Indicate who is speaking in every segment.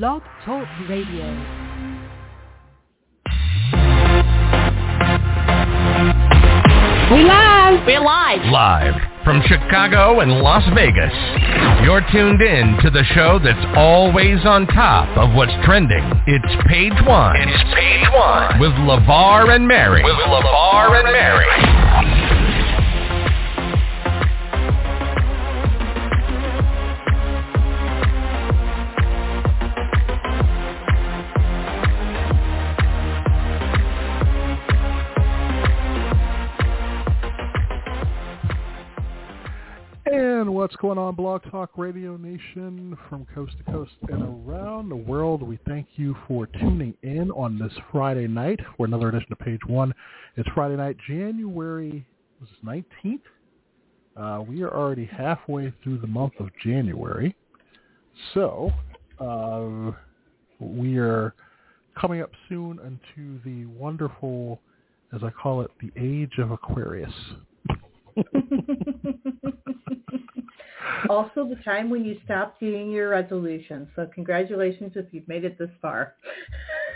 Speaker 1: Blog Talk Radio.
Speaker 2: We live.
Speaker 3: We're live.
Speaker 4: Live from Chicago and Las Vegas. You're tuned in to the show that's always on top of what's trending. It's Page One. It's Page One. With LeVar and Mary. With LeVar and Mary.
Speaker 5: Going on, Blog Talk Radio Nation from coast to coast and around the world? We thank you for tuning in on this Friday night for another edition of Page One. It's Friday night, January was 19th. Uh, we are already halfway through the month of January, so uh, we are coming up soon into the wonderful, as I call it, the age of Aquarius.
Speaker 3: also the time when you stop doing your resolutions. So congratulations if you've made it this far.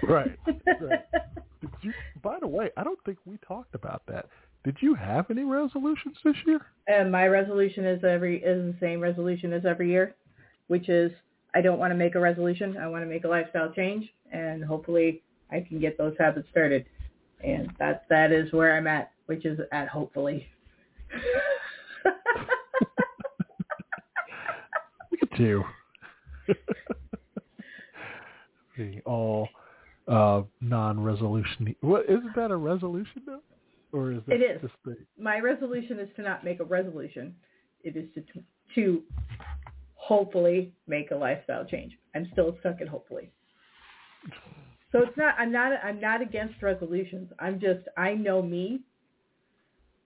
Speaker 5: Right. right. You, by the way, I don't think we talked about that. Did you have any resolutions this year?
Speaker 3: And my resolution is every is the same resolution as every year, which is I don't want to make a resolution. I want to make a lifestyle change, and hopefully I can get those habits started. And that that is where I'm at, which is at hopefully.
Speaker 5: Look at you. Being all uh, non-resolution. What isn't that a resolution though, or is that
Speaker 3: It is.
Speaker 5: just the?
Speaker 3: My resolution is to not make a resolution. It is to to hopefully make a lifestyle change. I'm still stuck at hopefully. So it's not. I'm not. I'm not against resolutions. I'm just. I know me.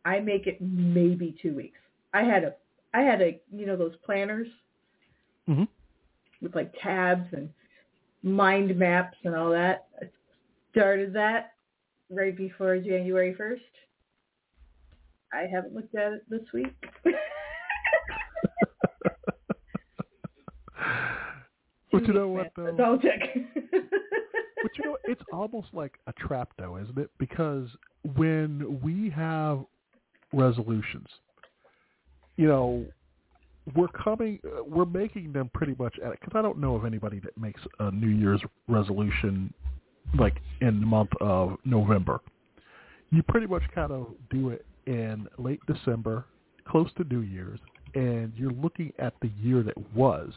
Speaker 3: I make it maybe two weeks. I had a. I had a. You know those planners
Speaker 5: Mhm.
Speaker 3: with like tabs and mind maps and all that. I started that right before January 1st. I haven't looked at it this week.
Speaker 5: But you know what though?
Speaker 3: Check.
Speaker 5: But you know, it's almost like a trap though, isn't it? Because when we have resolutions, you know, we're coming, uh, we're making them pretty much at because I don't know of anybody that makes a New Year's resolution like in the month of November. You pretty much kind of do it in late December, close to New Year's, and you're looking at the year that was,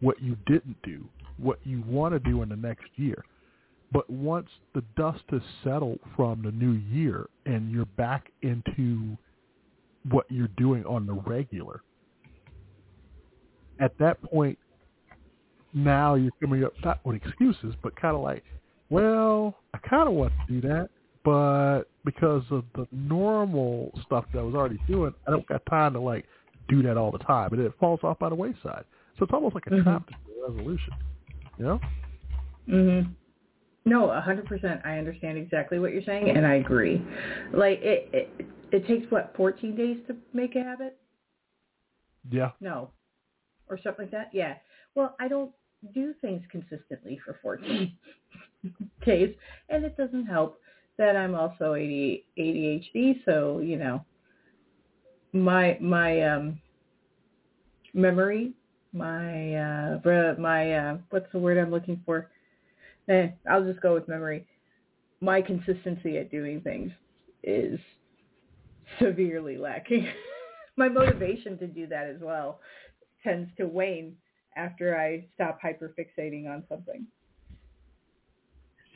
Speaker 5: what you didn't do, what you want to do in the next year. But once the dust has settled from the new year and you're back into what you're doing on the regular, at that point, now you're coming up not with excuses, but kind of like, well, I kind of want to do that, but because of the normal stuff that I was already doing, I don't got time to like do that all the time, and it falls off by the wayside. So it's almost like a
Speaker 3: Mhm.
Speaker 5: trap resolution, you know?
Speaker 3: mhm. No, a hundred percent. I understand exactly what you're saying, and I agree. Like it, it, it takes what fourteen days to make a habit?
Speaker 5: Yeah.
Speaker 3: No, or something like that. Yeah. Well, I don't do things consistently for 14 days, and it doesn't help that I'm also AD- ADHD. So you know, my my um, memory, my uh, my uh, what's the word I'm looking for? Eh, I'll just go with memory. My consistency at doing things is severely lacking. my motivation to do that as well tends to wane after I stop hyperfixating on something.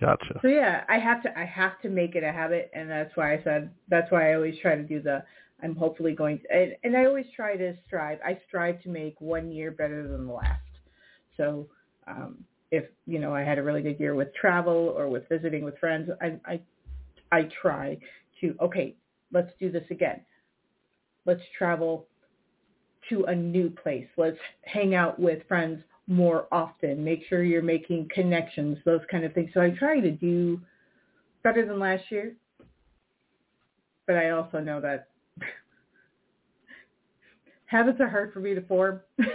Speaker 5: Gotcha.
Speaker 3: So yeah, I have to I have to make it a habit, and that's why I said that's why I always try to do the. I'm hopefully going to, and, and I always try to strive. I strive to make one year better than the last. So um, if you know I had a really good year with travel or with visiting with friends, I I I try to okay, let's do this again. Let's travel to a new place. Let's hang out with friends more often. Make sure you're making connections, those kind of things. So I try to do better than last year. But I also know that habits are hard for me to form.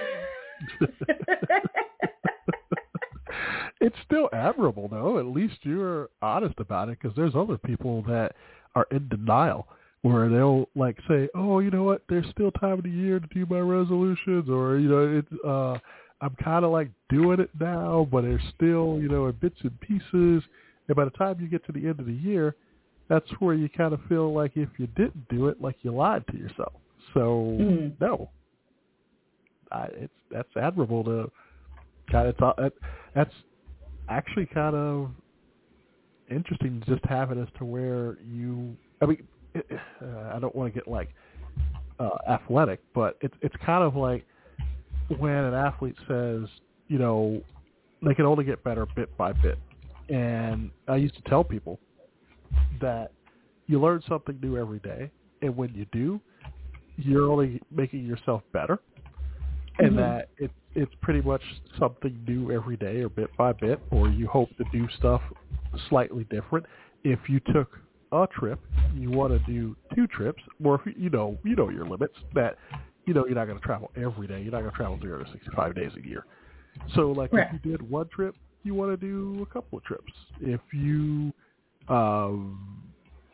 Speaker 5: it's still admirable, though. At least you're honest about it, because there's other people that are in denial, where they'll like say, "Oh, you know what? There's still time of the year to do my resolutions," or you know, it's uh, I'm kind of like doing it now, but there's still you know in bits and pieces. And by the time you get to the end of the year, that's where you kind of feel like if you didn't do it, like you lied to yourself. So
Speaker 3: Mhm.
Speaker 5: no, I, it's that's admirable to kind of that that's actually kind of interesting to just have it as to where you. I mean, I don't want to get like uh, athletic, but it's it's kind of like when an athlete says, you know, they can only get better bit by bit. And I used to tell people that you learn something new every day, and when you do, you're only making yourself better, and
Speaker 3: Mhm.
Speaker 5: that it it's pretty much something new every day, or bit by bit, or you hope to do stuff slightly different. If you took a trip, you want to do two trips, or if you, you know you know your limits that you know you're not going to travel every day, you're not going to travel 365 days a year. So like
Speaker 3: Right.
Speaker 5: if you did one trip, you want to do a couple of trips. If you um,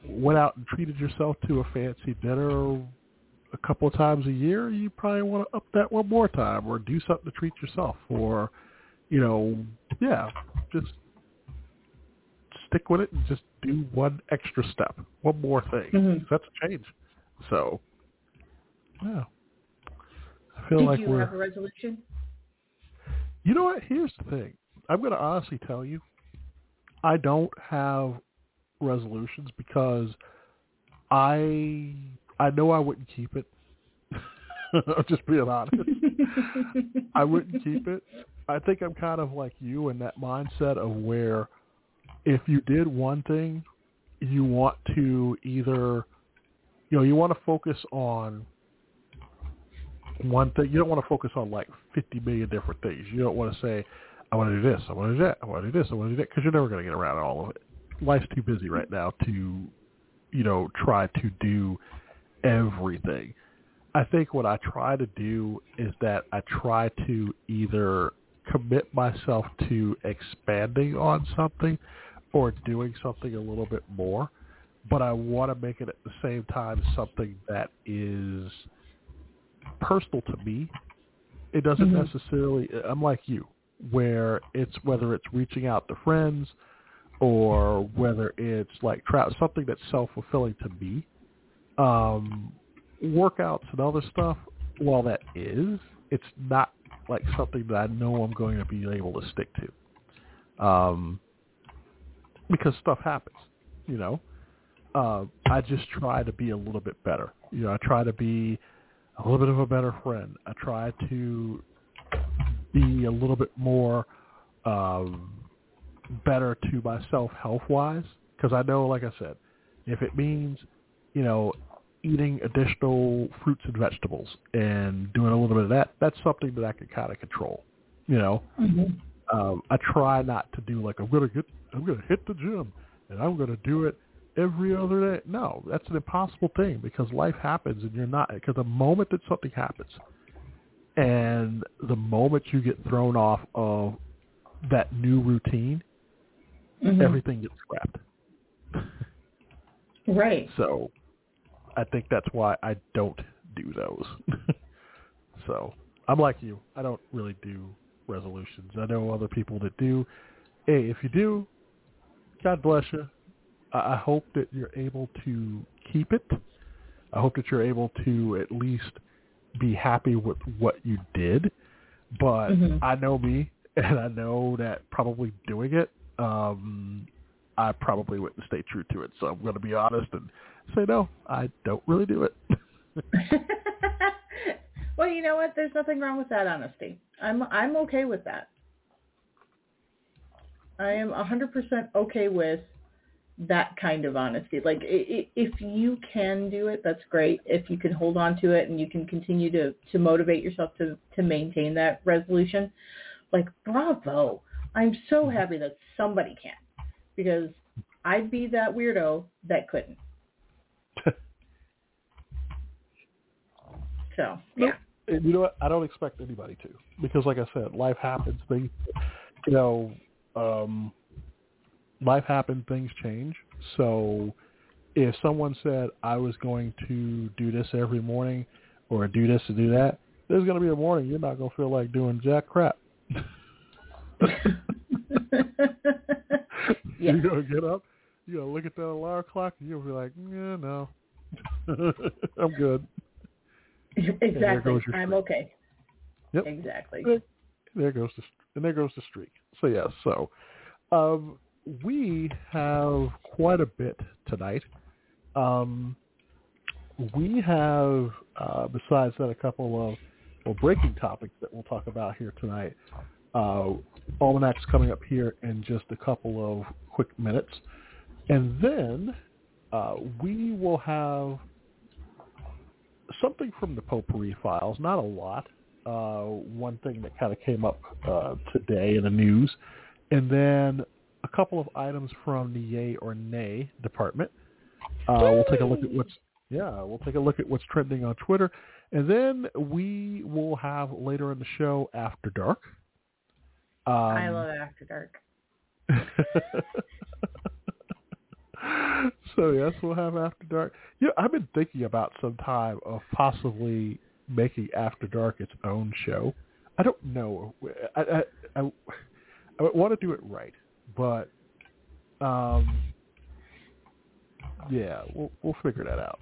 Speaker 5: went out and treated yourself to a fancy dinner a couple of times a year, you probably want to up that one more time or do something to treat yourself or, you know, yeah, just stick with it and just do one extra step, one more thing.
Speaker 3: Mhm.
Speaker 5: That's a change. So, yeah. I feel
Speaker 3: Did
Speaker 5: like
Speaker 3: you
Speaker 5: we're
Speaker 3: have a resolution?
Speaker 5: you know what? Here's the thing. I'm going to honestly tell you, I don't have resolutions because I I know I wouldn't keep it. I'm just being honest. I wouldn't keep it. I think I'm kind of like you in that mindset of where if you did one thing, you want to either you know, you want to focus on one thing. You don't want to focus on like 50 million different things. You don't want to say, I want to do this, I want to do that, I want to do this, I want to do that, because you're never going to get around to all of it. Life's too busy right now to, you know, try to do everything. I think what I try to do is that I try to either commit myself to expanding on something or doing something a little bit more, but I want to make it at the same time something that is personal to me. It doesn't
Speaker 3: Mhm.
Speaker 5: necessarily. I'm like you, where it's whether it's reaching out to friends or whether it's like tra- something that's self fulfilling to me. Um, workouts and other stuff. While that is, it's not like something that I know I'm going to be able to stick to. Um, because stuff happens, you know. Uh, I just try to be a little bit better. You know, I try to be a little bit of a better friend. I try to be a little bit more um, better to myself health wise because I know, like I said, if it means you know eating additional fruits and vegetables and doing a little bit of that, that's something that I can kind of control. You know,
Speaker 3: Mhm.
Speaker 5: Um, I try not to do like I'm gonna get I'm gonna hit the gym and I'm gonna do it every other day. No, that's an impossible thing because life happens and you're not because the moment that something happens and the moment you get thrown off of that new routine,
Speaker 3: Mhm.
Speaker 5: everything gets scrapped.
Speaker 3: Right.
Speaker 5: So I think that's why I don't do those. so I'm like you. I don't really do resolutions. I know other people that do. Hey, if you do, God bless you. I I hope that you're able to keep it. I hope that you're able to at least be happy with what you did. But
Speaker 3: Mhm.
Speaker 5: I know me, and I know that probably doing it, um, I probably wouldn't stay true to it. So I'm going to be honest and say no, I don't really do it.
Speaker 3: well, you know what? There's nothing wrong with that honesty. I'm I'm okay with that. I am 100% okay with that kind of honesty. Like if you can do it, that's great. If you can hold on to it and you can continue to to motivate yourself to to maintain that resolution, like bravo. I'm so happy that somebody can because I'd be that weirdo that couldn't. So, yeah.
Speaker 5: And you know what? I don't expect anybody to because, like I said, life happens. Things, you know, um, life happens. things change. So if someone said I was going to do this every morning or do this and do that, there's going to be a morning you're not going to feel like doing jack crap.
Speaker 3: Yeah.
Speaker 5: You're going to get up, you're going to look at that alarm clock, and you'll be like, yeah, no, I'm good.
Speaker 3: Exactly.
Speaker 5: goes your
Speaker 3: I'm okay.
Speaker 5: Yep.
Speaker 3: Exactly.
Speaker 5: There goes the and there goes the streak. So yes, so um, we have quite a bit tonight. Um, we have uh, besides that a couple of well, breaking topics that we'll talk about here tonight. Uh, Almanac's coming up here in just a couple of quick minutes, and then uh, we will have something from the Potpourri files. Not a lot. Uh, one thing that kind of came up uh, today in the news, and then a couple of items from the Yay or Nay department. Uh, we'll take a look at what's yeah, we'll take a look at what's trending on Twitter, and then we will have later in the show After Dark. Um,
Speaker 3: I love After Dark.
Speaker 5: so yes, we'll have After Dark. Yeah, I've been thinking about some time of possibly making After Dark its own show. I don't know. I I, I, I want to do it right, but um, yeah, we'll we'll figure that out.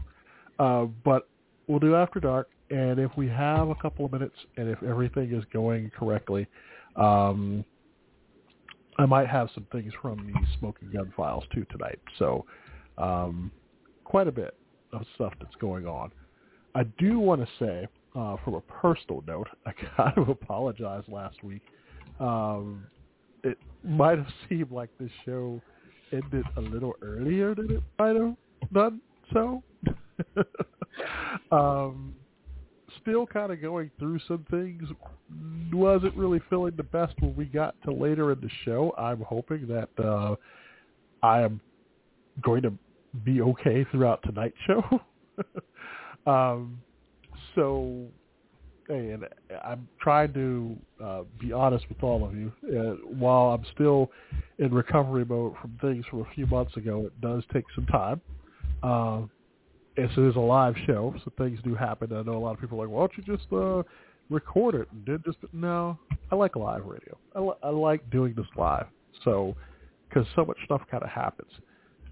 Speaker 5: Uh, but we'll do After Dark, and if we have a couple of minutes, and if everything is going correctly, um, I might have some things from the Smoking Gun files too tonight. So um, quite a bit of stuff that's going on. I do want to say, uh, from a personal note, I kind of apologized last week. Um, it might have seemed like this show ended a little earlier than it might have done so. um, still kind of going through some things. Wasn't really feeling the best when we got to later in the show. I'm hoping that uh, I am going to be okay throughout tonight's show. um, so, hey, and I'm trying to uh, be honest with all of you. Uh, while I'm still in recovery mode from things from a few months ago, it does take some time. Uh, this is a live show, so things do happen. I know a lot of people are like, why don't you just uh, record it and did just no. I like live radio. I, li- I like doing this live, so because so much stuff kind of happens.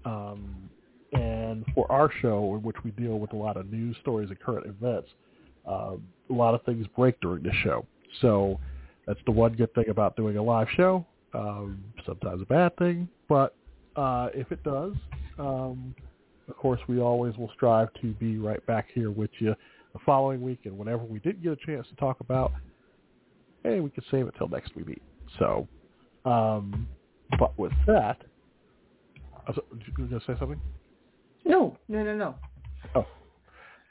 Speaker 5: Um, and for our show, in which we deal with a lot of news stories and current events, uh, a lot of things break during the show. So that's the one good thing about doing a live show. Um, sometimes a bad thing, but uh, if it does, um, of course, we always will strive to be right back here with you the following week. And whenever we did get a chance to talk about, hey, we could save it till next we meet. So, um, but with that, I was, you going to say something?
Speaker 3: No, no, no, no.
Speaker 5: Oh.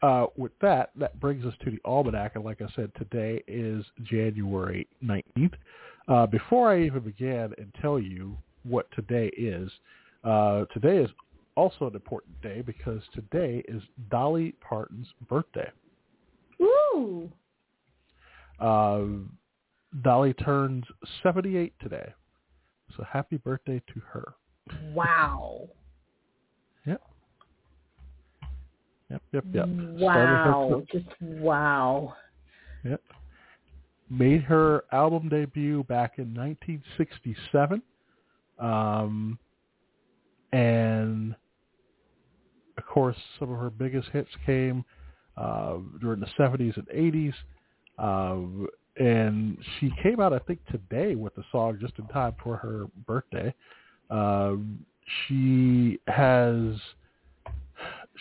Speaker 5: Uh, with that, that brings us to the almanac, and like I said, today is January 19th. Uh, before I even begin and tell you what today is, uh, today is also an important day because today is Dolly Parton's birthday.
Speaker 3: Ooh.
Speaker 5: Uh, Dolly turns 78 today, so happy birthday to her.
Speaker 3: Wow.
Speaker 5: Yep. Yep, yep, yep.
Speaker 3: Wow. Just wow.
Speaker 5: Yep. Made her album debut back in 1967. Um, and course, some of her biggest hits came uh, during the 70s and 80s. Um, and she came out, I think, today with the song just in time for her birthday. Um, she has,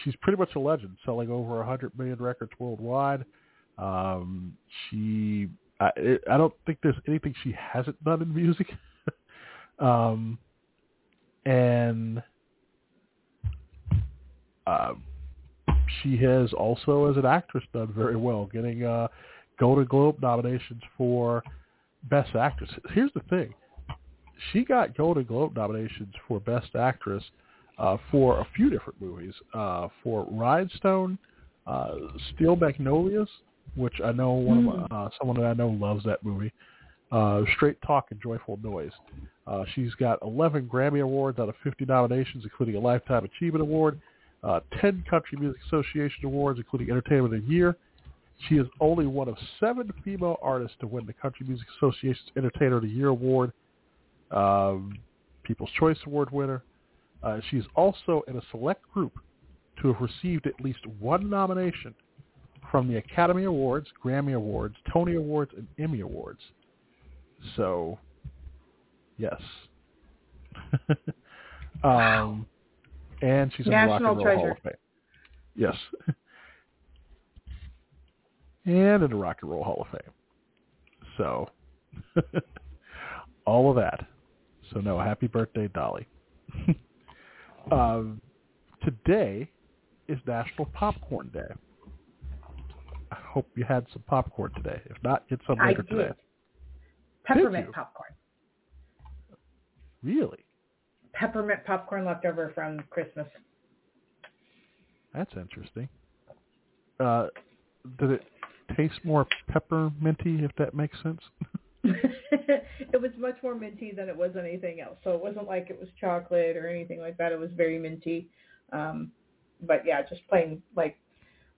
Speaker 5: she's pretty much a legend, selling over 100 million records worldwide. Um, she, I, I don't think there's anything she hasn't done in music. um, and uh, she has also, as an actress, done very well, getting uh, Golden Globe nominations for Best Actress. Here's the thing: she got Golden Globe nominations for Best Actress uh, for a few different movies. Uh, for Rhinestone, uh, Steel Magnolias, which I know one of my, uh, someone that I know loves that movie. uh, Straight Talk and Joyful Noise. Uh, she's got 11 Grammy Awards out of 50 nominations, including a Lifetime Achievement Award, uh, 10 Country Music Association Awards, including Entertainment of the Year. She is only one of seven female artists to win the Country Music Association's Entertainer of the Year Award, um, People's Choice Award winner. Uh, she is also in a select group to have received at least one nomination from the Academy Awards, Grammy Awards, Tony Awards, and Emmy Awards. So, yes. um, and she's in the Rock and Roll Hall of Fame. Yes. and in the Rock and Roll Hall of Fame. So, all of that. So, no, happy birthday, Dolly. um, today is National Popcorn Day. I hope you had some popcorn today. If not, get some later I
Speaker 3: did.
Speaker 5: today.
Speaker 3: Peppermint popcorn.
Speaker 5: Really?
Speaker 3: Peppermint popcorn left over from Christmas.
Speaker 5: That's interesting. Uh, did it taste more pepperminty, if that makes sense?
Speaker 3: it was much more minty than it was anything else. So it wasn't like it was chocolate or anything like that. It was very minty. Um, but yeah, just plain like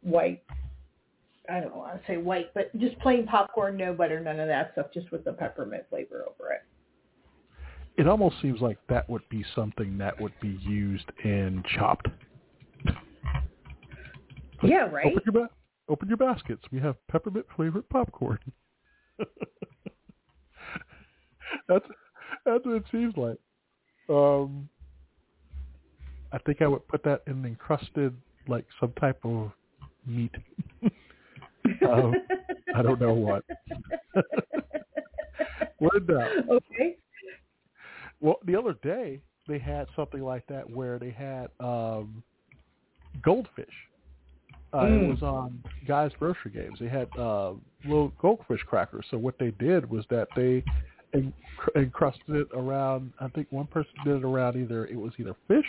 Speaker 3: white. I don't want to say white, but just plain popcorn, no butter, none of that stuff, just with the peppermint flavor over it.
Speaker 5: It almost seems like that would be something that would be used in Chopped.
Speaker 3: Yeah, right.
Speaker 5: Open your, ba- open your baskets. We have peppermint flavored popcorn. that's that's what it seems like. Um, I think I would put that in encrusted, like some type of meat. um, I don't know what. what doubt.
Speaker 3: okay.
Speaker 5: Well, the other day they had something like that where they had um, goldfish. Uh, It
Speaker 3: Mm.
Speaker 5: was on Guys Grocery Games. They had uh, little goldfish crackers. So what they did was that they en- encrusted it around. I think one person did it around either it was either fish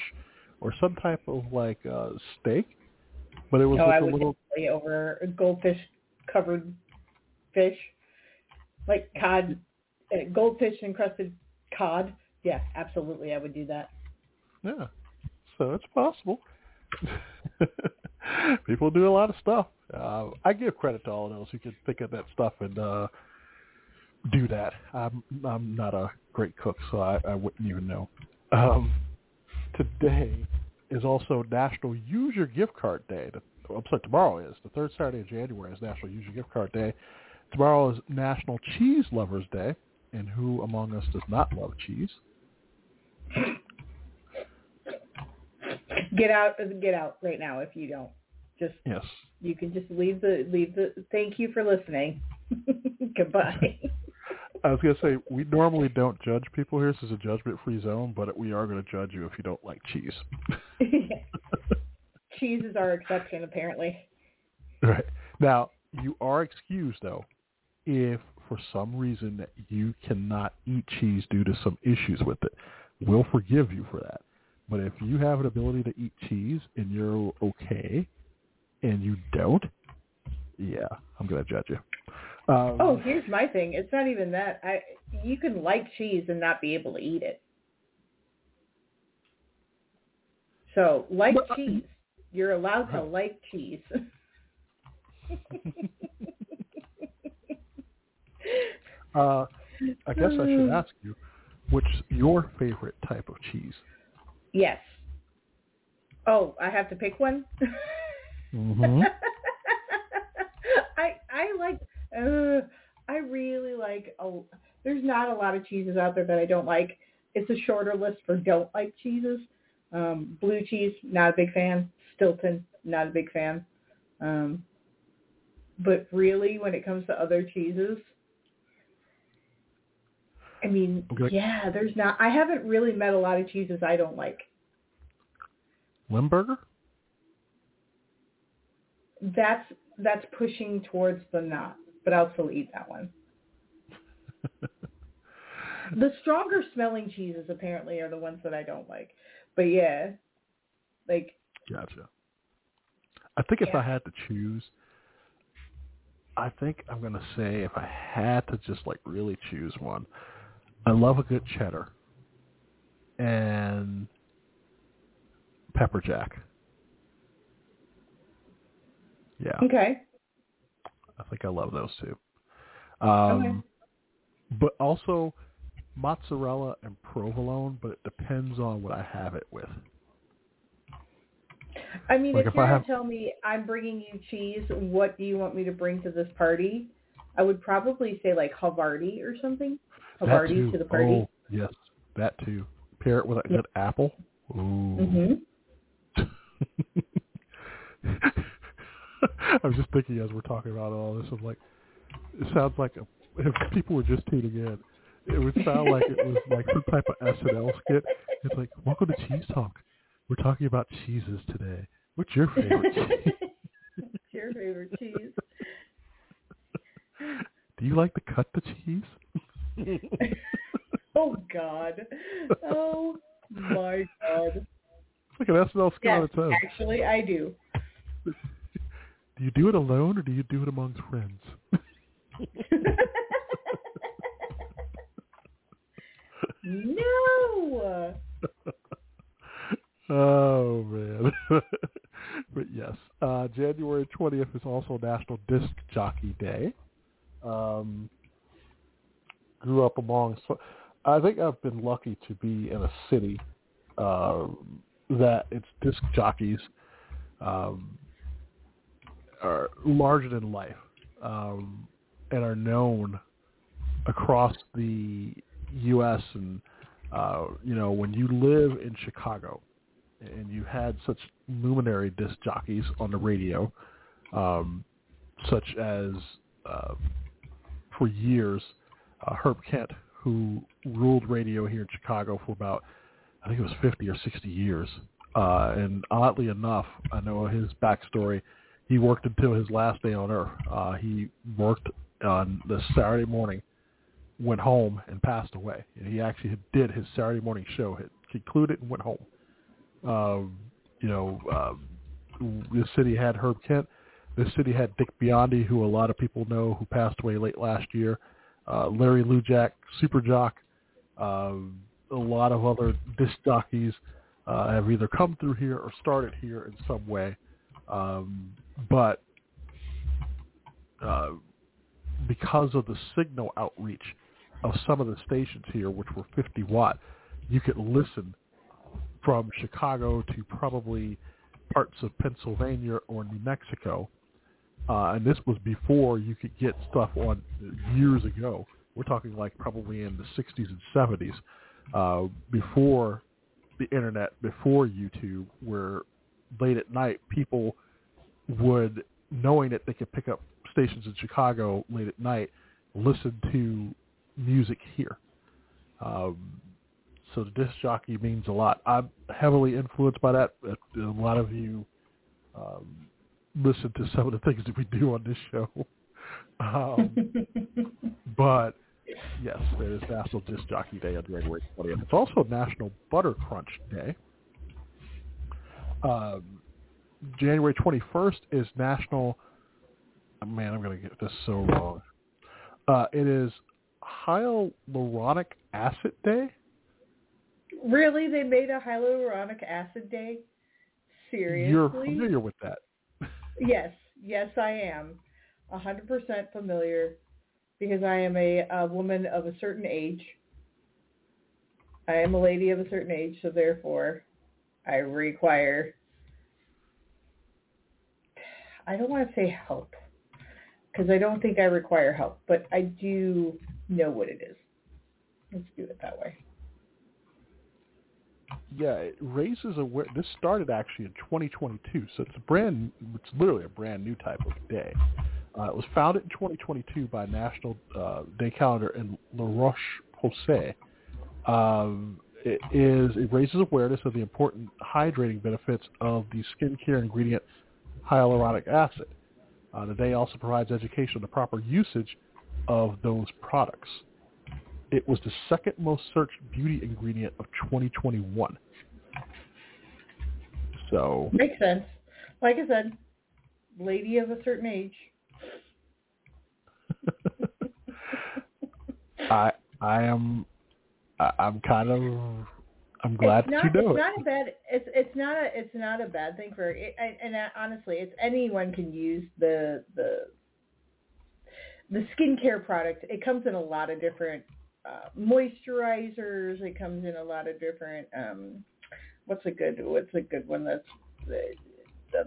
Speaker 5: or some type of like uh, steak, but it was
Speaker 3: No, I
Speaker 5: a
Speaker 3: would
Speaker 5: little.
Speaker 3: over a goldfish covered fish, like cod, uh, goldfish encrusted cod. Yeah, absolutely, I would do that.
Speaker 5: Yeah, so it's possible. People do a lot of stuff. Uh, I give credit to all of those who can think of that stuff and uh, do that. I'm I'm not a great cook, so I, I wouldn't even know. Um, today is also National Use Your Gift Card Day. The, I'm sorry, tomorrow is the third Saturday of January is National Use Your Gift Card Day. Tomorrow is National Cheese Lovers Day, and who among us does not love cheese?
Speaker 3: Get out, get out right now if you don't. Just
Speaker 5: Yes.
Speaker 3: you can just leave the leave the. Thank you for listening. Goodbye.
Speaker 5: I was gonna say we normally don't judge people here. This is a judgment-free zone, but we are going to judge you if you don't like cheese.
Speaker 3: Cheese is our exception, apparently.
Speaker 5: right now, you are excused though if for some reason that you cannot eat cheese due to some issues with it. We'll forgive you for that. But if you have an ability to eat cheese and you're okay, and you don't, yeah, I'm going to judge you. Um,
Speaker 3: Oh, here's my thing. It's not even that. I you can like cheese and not be able to eat it. So like
Speaker 5: But, uh,
Speaker 3: cheese. You're allowed to like cheese.
Speaker 5: uh, I guess I should ask you, what's your favorite type of cheese?
Speaker 3: yes. Oh, I have to pick one.
Speaker 5: Mm-hmm.
Speaker 3: I I like. Uh, I really like. A, there's not a lot of cheeses out there that I don't like. It's a shorter list for don't like cheeses. Um, blue cheese, not a big fan. Stilton, not a big fan. Um, but really, when it comes to other cheeses, I mean,
Speaker 5: Okay.
Speaker 3: yeah, there's not. I haven't really met a lot of cheeses I don't like.
Speaker 5: Limburger?
Speaker 3: That's that's pushing towards the not, but I'll still eat that one. the stronger smelling cheeses apparently are the ones that I don't like. But yeah, like
Speaker 5: Gotcha. I think if I had to choose, I think I'm gonna say if I had to just like really choose one, I love a good cheddar and pepper jack. Yeah,
Speaker 3: Okay.
Speaker 5: I think I love those two. Um,
Speaker 3: Okay.
Speaker 5: But also mozzarella and provolone, but it depends on what I have it with.
Speaker 3: I mean,
Speaker 5: Like
Speaker 3: if
Speaker 5: if
Speaker 3: you're gonna tell me I'm bringing you cheese, what do you want me to bring to this party? I would probably say like Havarti or something.
Speaker 5: That
Speaker 3: Havarti
Speaker 5: too.
Speaker 3: to the party.
Speaker 5: Oh, yes, that too. Pair it with a
Speaker 3: Yeah.
Speaker 5: good apple. Ooh.
Speaker 3: hmm
Speaker 5: I was just thinking as we're talking about all this, I'm like, it sounds like a, if people were just tuning in, it would sound like it was like some type of SNL skit. It's like, welcome to Cheese Talk. We're talking about cheeses today. What's your favorite cheese?
Speaker 3: What's your favorite cheese?
Speaker 5: Do you like to cut the cheese?
Speaker 3: Oh God. Oh my God.
Speaker 5: It's like an SNL skit
Speaker 3: Yes,
Speaker 5: its own.
Speaker 3: actually, I do.
Speaker 5: Do you do it alone or do you do it amongst friends?
Speaker 3: no.
Speaker 5: Oh man. but yes, uh, January 20th is also National Disc Jockey Day. Um, grew up among. So, I think I've been lucky to be in a city um, that its disc jockeys um, are larger than life um, and are known across the U.S. and uh, you know when you live in Chicago and you had such luminary disc jockeys on the radio, um, such as uh, for years uh, Herb Kent, who ruled radio here in Chicago for about I think it was 50 or 60 years. Uh, and oddly enough, I know his backstory. He worked until his last day on Earth. Uh, he worked on the Saturday morning, went home, and passed away. And he actually did his Saturday morning show, had concluded, and went home. Um, you know, this city had Herb Kent. This city had Dick Biondi, who a lot of people know, who passed away late last year. Uh, Larry Lujack, Super Jock, um, a lot of other disc jockeys uh, have either come through here or started here in some way. Um, but uh, because of the signal outreach of some of the stations here, which were 50 watt, you could listen from Chicago to probably parts of Pennsylvania or New Mexico. Uh, and this was before you could get stuff on years ago. We're talking like probably in the 60s and 70s, uh, before the internet, before YouTube, where late at night people would, knowing that they could pick up stations in Chicago late at night, listen to music here. Um, so the disc jockey means a lot. I'm heavily influenced by that. A lot of you um, listen to some of the things that we do on this show. Um, but yes, there's National Disc Jockey Day on January 20th. It's also National Butter Crunch Day. Um, January 21st is National. oh, man, I'm going to get this so wrong. Uh, it is Hyaluronic Acid Day.
Speaker 3: really? They made a hyaluronic acid day? Seriously?
Speaker 5: You're familiar with that.
Speaker 3: Yes, yes, I am. Hundred percent familiar because I am a, a woman of a certain age. I am a lady of a certain age, so therefore I require I don't want to say help because I don't think I require help, but I do know what it is. Let's do it that way.
Speaker 5: Yeah, it raises aware. This started actually in 2022, so it's a brand. It's literally a brand new type of day. Uh, it was founded in 2022 by National uh, Day Calendar in La Roche Posay. Um, it is it raises awareness of the important hydrating benefits of the skincare ingredient hyaluronic acid. Uh, the day also provides education on the proper usage of those products. It was the second most searched beauty ingredient of 2021. So
Speaker 3: Makes sense. Like I said, lady of a certain age.
Speaker 5: I I am I, I'm kind of I'm glad
Speaker 3: it's not,
Speaker 5: you know
Speaker 3: it's
Speaker 5: it.
Speaker 3: not a bad. It's it's not a it's not a bad thing for. It, and, and uh, honestly, it's anyone can use the the the skincare product. It comes in a lot of different uh, moisturizers. It comes in a lot of different. um What's a good What's a good one that's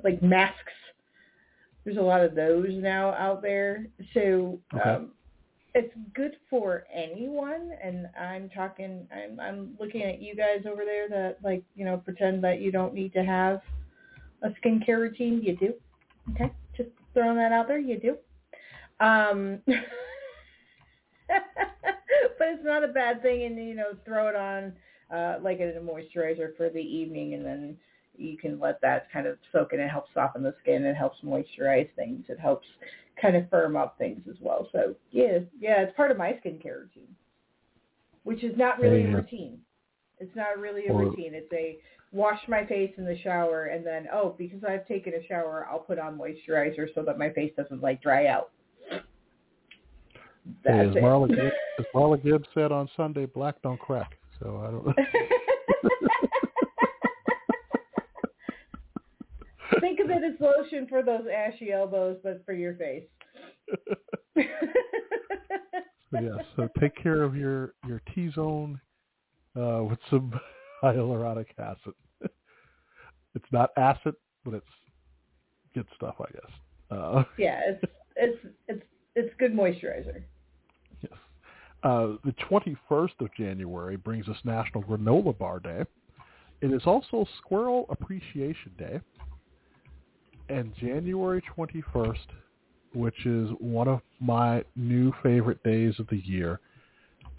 Speaker 3: like masks? There's a lot of those now out there. So
Speaker 5: Okay.
Speaker 3: um, it's good for anyone and i'm talking i'm i'm looking at you guys over there that like you know pretend that you don't need to have a skincare routine you do okay just throwing that out there you do um but it's not a bad thing and you know throw it on uh like a moisturizer for the evening and then you can let that kind of soak in it helps soften the skin it helps moisturize things it helps kind of firm up things as well. So yeah, yeah, it's part of my skincare routine, which is not really a routine. It's not really a routine. It's a wash my face in the shower and then oh because I've taken a shower, I'll put on moisturizer so that my face doesn't like dry out.
Speaker 5: Hey,
Speaker 3: That's
Speaker 5: as
Speaker 3: it.
Speaker 5: Marla Gibb, as Marla Gibb said on Sunday, black don't crack. So I don't.
Speaker 3: Think of it as lotion for those ashy elbows, but for your face.
Speaker 5: So yeah, so take care of your your T zone uh, with some hyaluronic acid. it's not acid, but it's good stuff, I guess. Uh,
Speaker 3: yeah, it's it's it's it's good moisturizer.
Speaker 5: yes. Uh, the 21st of January brings us National Granola Bar Day. It is also Squirrel Appreciation Day. And January 21st, which is one of my new favorite days of the year,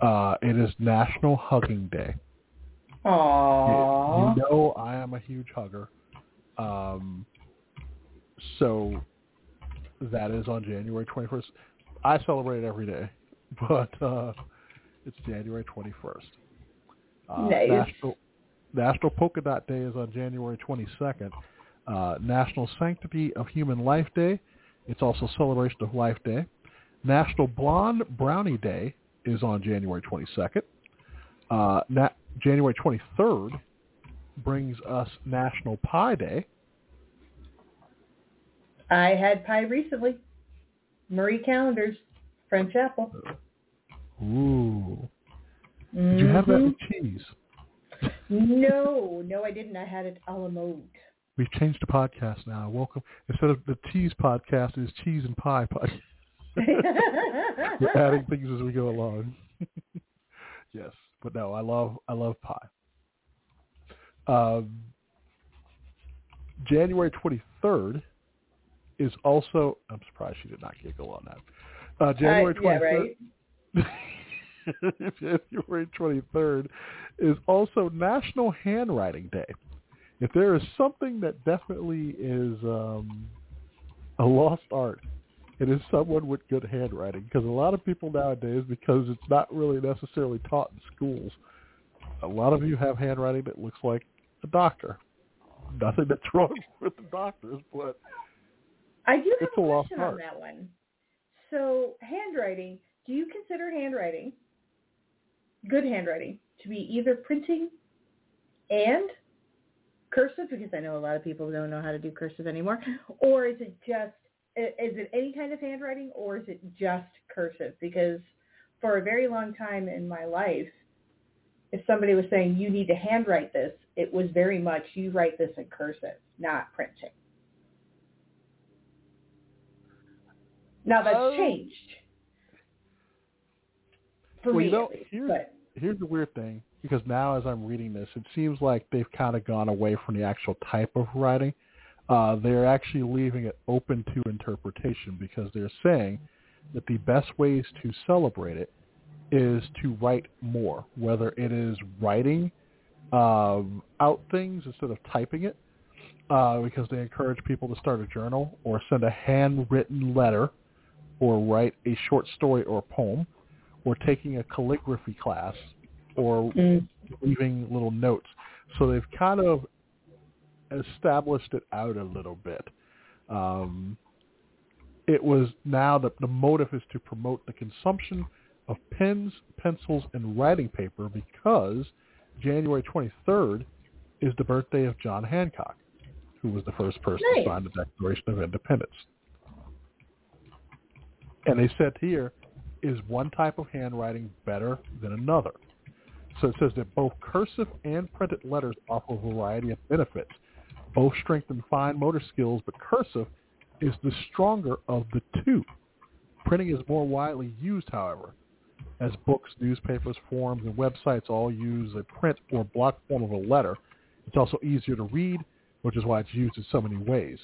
Speaker 5: uh, it is National Hugging Day. You,
Speaker 3: Aww.
Speaker 5: you know I am a huge hugger. Um, so that is on January 21st. I celebrate it every day, but uh, it's January 21st. Uh,
Speaker 3: Nice.
Speaker 5: National, National Polka Dot Day is on January 22nd. Uh, National Sanctity of Human Life Day. It's also Celebration of Life Day. National Blonde Brownie Day is on January 22nd. Uh, na- January 23rd brings us National Pie Day.
Speaker 3: I had pie recently. Marie Callender's French apple.
Speaker 5: Ooh. Did you have that
Speaker 3: Mhm.
Speaker 5: with cheese?
Speaker 3: No, no, I didn't. I had it a la mode.
Speaker 5: We've changed the podcast now. Welcome. Instead of the cheese podcast, it's cheese and pie podcast. We're adding things as we go along. yes, but no, I love I love pie. Um, January twenty third is also. I'm surprised she did not giggle on that. Uh, January
Speaker 3: Uh, yeah,
Speaker 5: twenty third.
Speaker 3: right.
Speaker 5: January twenty third is also National Handwriting Day. If there is something that definitely is um, a lost art, it is someone with good handwriting. Because a lot of people nowadays, because it's not really necessarily taught in schools, a lot of you have handwriting that looks like a doctor. Nothing that's wrong with the doctors, but
Speaker 3: I do have
Speaker 5: It's
Speaker 3: a
Speaker 5: a
Speaker 3: question on that one. So handwriting, do you consider handwriting, good handwriting, to be either printing and cursive? Because I know a lot of people don't know how to do cursive anymore. Or is it just, is it any kind of handwriting or is it just cursive? Because for a very long time in my life, if somebody was saying you need to handwrite this, it was very much you write this in cursive, not printing. Now that's
Speaker 5: Oh.
Speaker 3: changed. For
Speaker 5: Well,
Speaker 3: me,
Speaker 5: you know,
Speaker 3: least,
Speaker 5: here's-
Speaker 3: but
Speaker 5: here's the weird thing because now as I'm reading this, it seems like they've kind of gone away from the actual type of writing. Uh, they're actually leaving it open to interpretation because they're saying that the best ways to celebrate it is to write more, whether it is writing um, out things instead of typing it, uh, because they encourage people to start a journal or send a handwritten letter or write a short story or poem or taking a calligraphy class or
Speaker 3: mm,
Speaker 5: leaving little notes. So they've kind of established it out a little bit. Um, it was now that the motive is to promote the consumption of pens, pencils, and writing paper because January 23rd is the birthday of John Hancock, who was the first person
Speaker 3: Nice.
Speaker 5: to sign the Declaration of Independence. And they said here, is one type of handwriting better than another? So it says that both cursive and printed letters offer a variety of benefits. Both strengthen fine motor skills, but cursive is the stronger of the two. Printing is more widely used, however, as books, newspapers, forums, and websites all use a print or block form of a letter. It's also easier to read, which is why it's used in so many ways.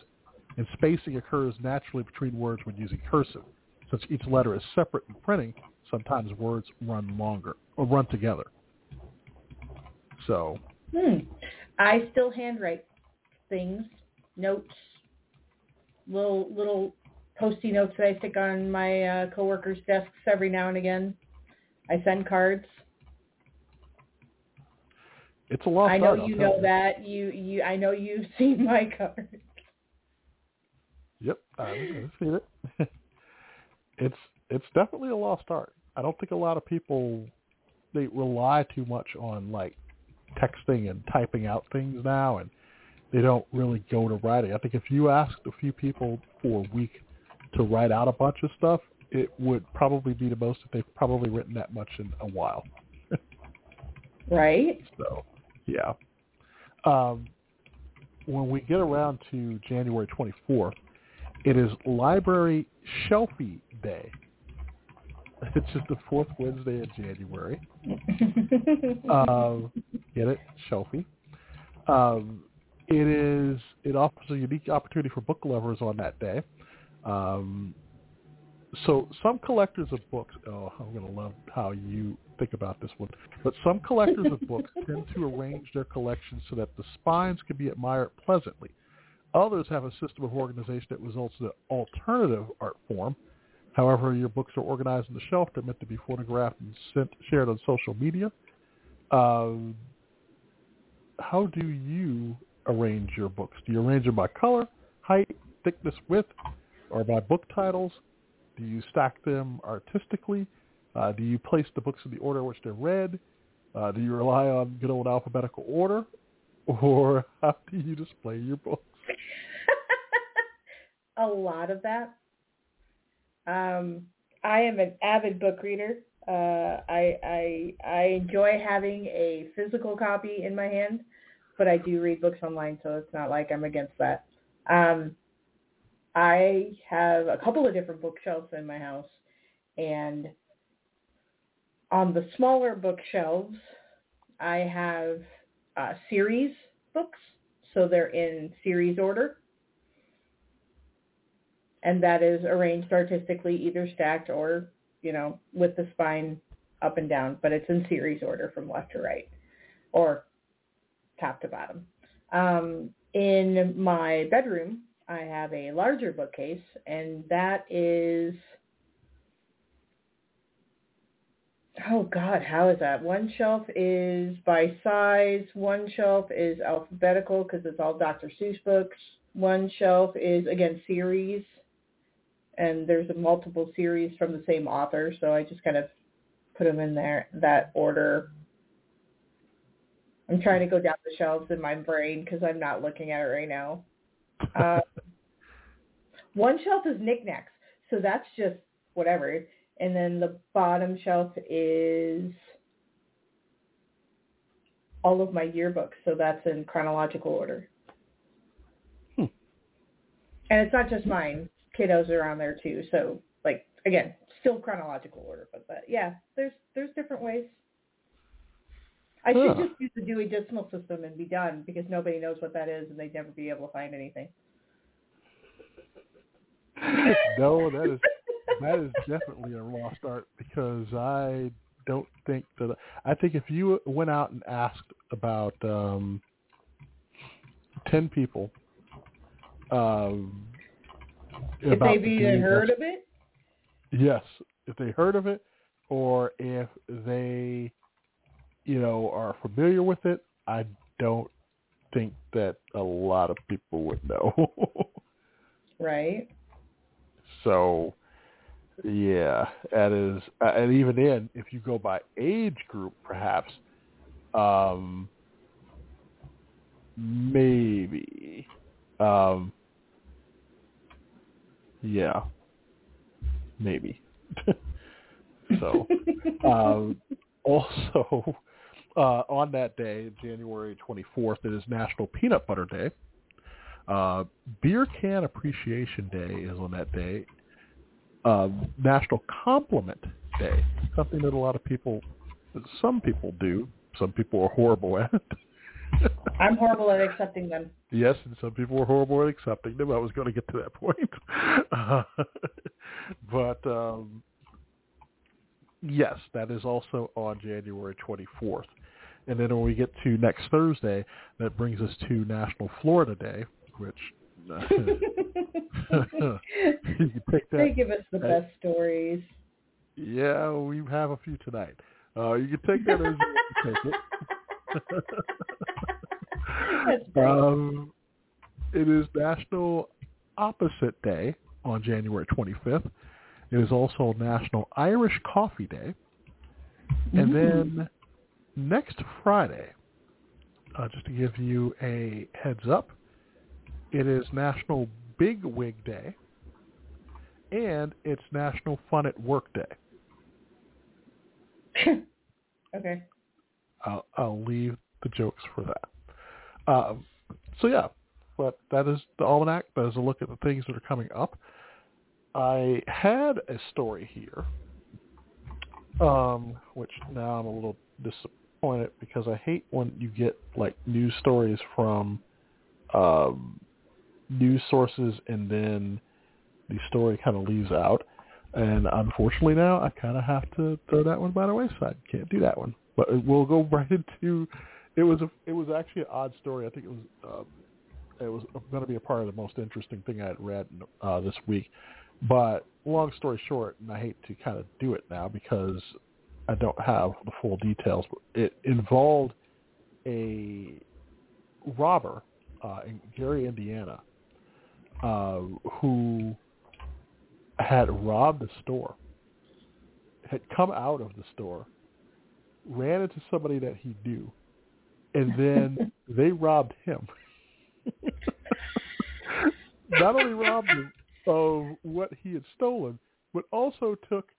Speaker 5: And spacing occurs naturally between words when using cursive. Since each letter is separate in printing, sometimes words run longer or run together. So,
Speaker 3: Hmm. I still handwrite things, notes, little little posty notes that I stick on my uh, coworkers' desks every now and again. I send cards.
Speaker 5: it's a lot.
Speaker 3: I know you know
Speaker 5: you.
Speaker 3: that. You you I know you've seen my cards.
Speaker 5: Yep, I've seen it. it's it's definitely a lost art. I don't think a lot of people they rely too much on like texting and typing out things now, and they don't really go to writing. I think if you asked a few people for a week to write out a bunch of stuff, it would probably be the most that they've probably written that much in a while.
Speaker 3: Right?
Speaker 5: So, yeah. Um, when we get around to January 24th, it is Library Shelfie Day. It's just the fourth Wednesday of January. Um, get it? Shelfie. Um, it is. It offers a unique opportunity for book lovers on that day. Um, so some collectors of books. Oh, I'm going to love how you think about this one. But some collectors of books tend to arrange their collections so that the spines can be admired pleasantly. Others have a system of organization that results in an alternative art form. However, your books are organized on the shelf. They're meant to be photographed and sent, shared on social media. Um, how do you arrange your books? Do you arrange them by color, height, thickness, width, or by book titles? Do you stack them artistically? Uh, do you place the books in the order in which they're read? Uh, do you rely on good old alphabetical order? Or how do you display your books?
Speaker 3: A lot of that. Um, I am an avid book reader. Uh, I, I I enjoy having a physical copy in my hand, but I do read books online, so it's not like I'm against that. Um, I have a couple of different bookshelves in my house, and on the smaller bookshelves, I have uh, series books, so they're in series order and that is arranged artistically, either stacked or, you know, with the spine up and down, but it's in series order from left to right or top to bottom. Um, in my bedroom, I have a larger bookcase, and that is, oh God, how is that? One shelf is by size. One shelf is alphabetical because it's all Dr. Seuss books. One shelf is, again, series and there's a multiple series from the same author, so I just kind of put them in there that order. I'm trying to go down the shelves in my brain because I'm not looking at it right now. Uh, one shelf is knickknacks, so that's just whatever, and then the bottom shelf is all of my yearbooks, so that's in chronological order.
Speaker 5: Hmm.
Speaker 3: And it's not just mine kiddos are on there too. So like again, still chronological order, but, but yeah, there's there's different ways. I should
Speaker 5: Huh.
Speaker 3: just use the Dewey Decimal System and be done because nobody knows what that is and they'd never be able to find anything.
Speaker 5: no, that is that is definitely a lost art because I don't think that I think if you went out and asked about um, ten people um,
Speaker 3: if they've
Speaker 5: the
Speaker 3: even heard of it,
Speaker 5: Yes, if they heard of it or if they, you know, are familiar with it, I don't think that a lot of people would know.
Speaker 3: right?
Speaker 5: so, Yeah, that is, uh, and even in if you go by age group, perhaps, um, maybe, um, yeah, maybe. so, um, also uh, on that day, January twenty fourth, it is National Peanut Butter Day. Uh, Beer Can Appreciation Day is on that day, uh, National Compliment Day, something that a lot of people, some people do, some people are horrible at.
Speaker 3: I'm horrible at accepting them.
Speaker 5: Yes, and some people are horrible at accepting them. I was going to get to that point. Uh, but um, yes, that is also on January 24th. And then when we get to next Thursday, that brings us to National Florida Day, which that.
Speaker 3: They give us the best stories.
Speaker 5: Yeah, we have a few tonight. Uh, you can take that as you take it.
Speaker 3: That's great.
Speaker 5: um, it is National Opposite Day on January 25th. It is also National Irish Coffee Day. And then next Friday, uh, just to give you a heads up, it is National Big Wig Day, and it's National Fun at Work Day.
Speaker 3: okay.
Speaker 5: I'll, I'll leave the jokes for that. Um, so yeah, but that is the almanac. That is a look at the things that are coming up. I had a story here, um, which now I'm a little disappointed because I hate when you get like news stories from um, news sources and then the story kind of leaves out. And unfortunately now I kind of have to throw that one by the wayside. Can't do that one. But we'll go right into. It was a. It was actually an odd story. I think it was. Uh, it was going to be a part of the most interesting thing I had read uh, this week. But long story short, and I hate to kind of do it now because I don't have the full details. It involved a robber uh, in Gary, Indiana, uh, who had robbed a store, had come out of the store, ran into somebody that he knew, and then they robbed him. Not only robbed him of what he had stolen, but also took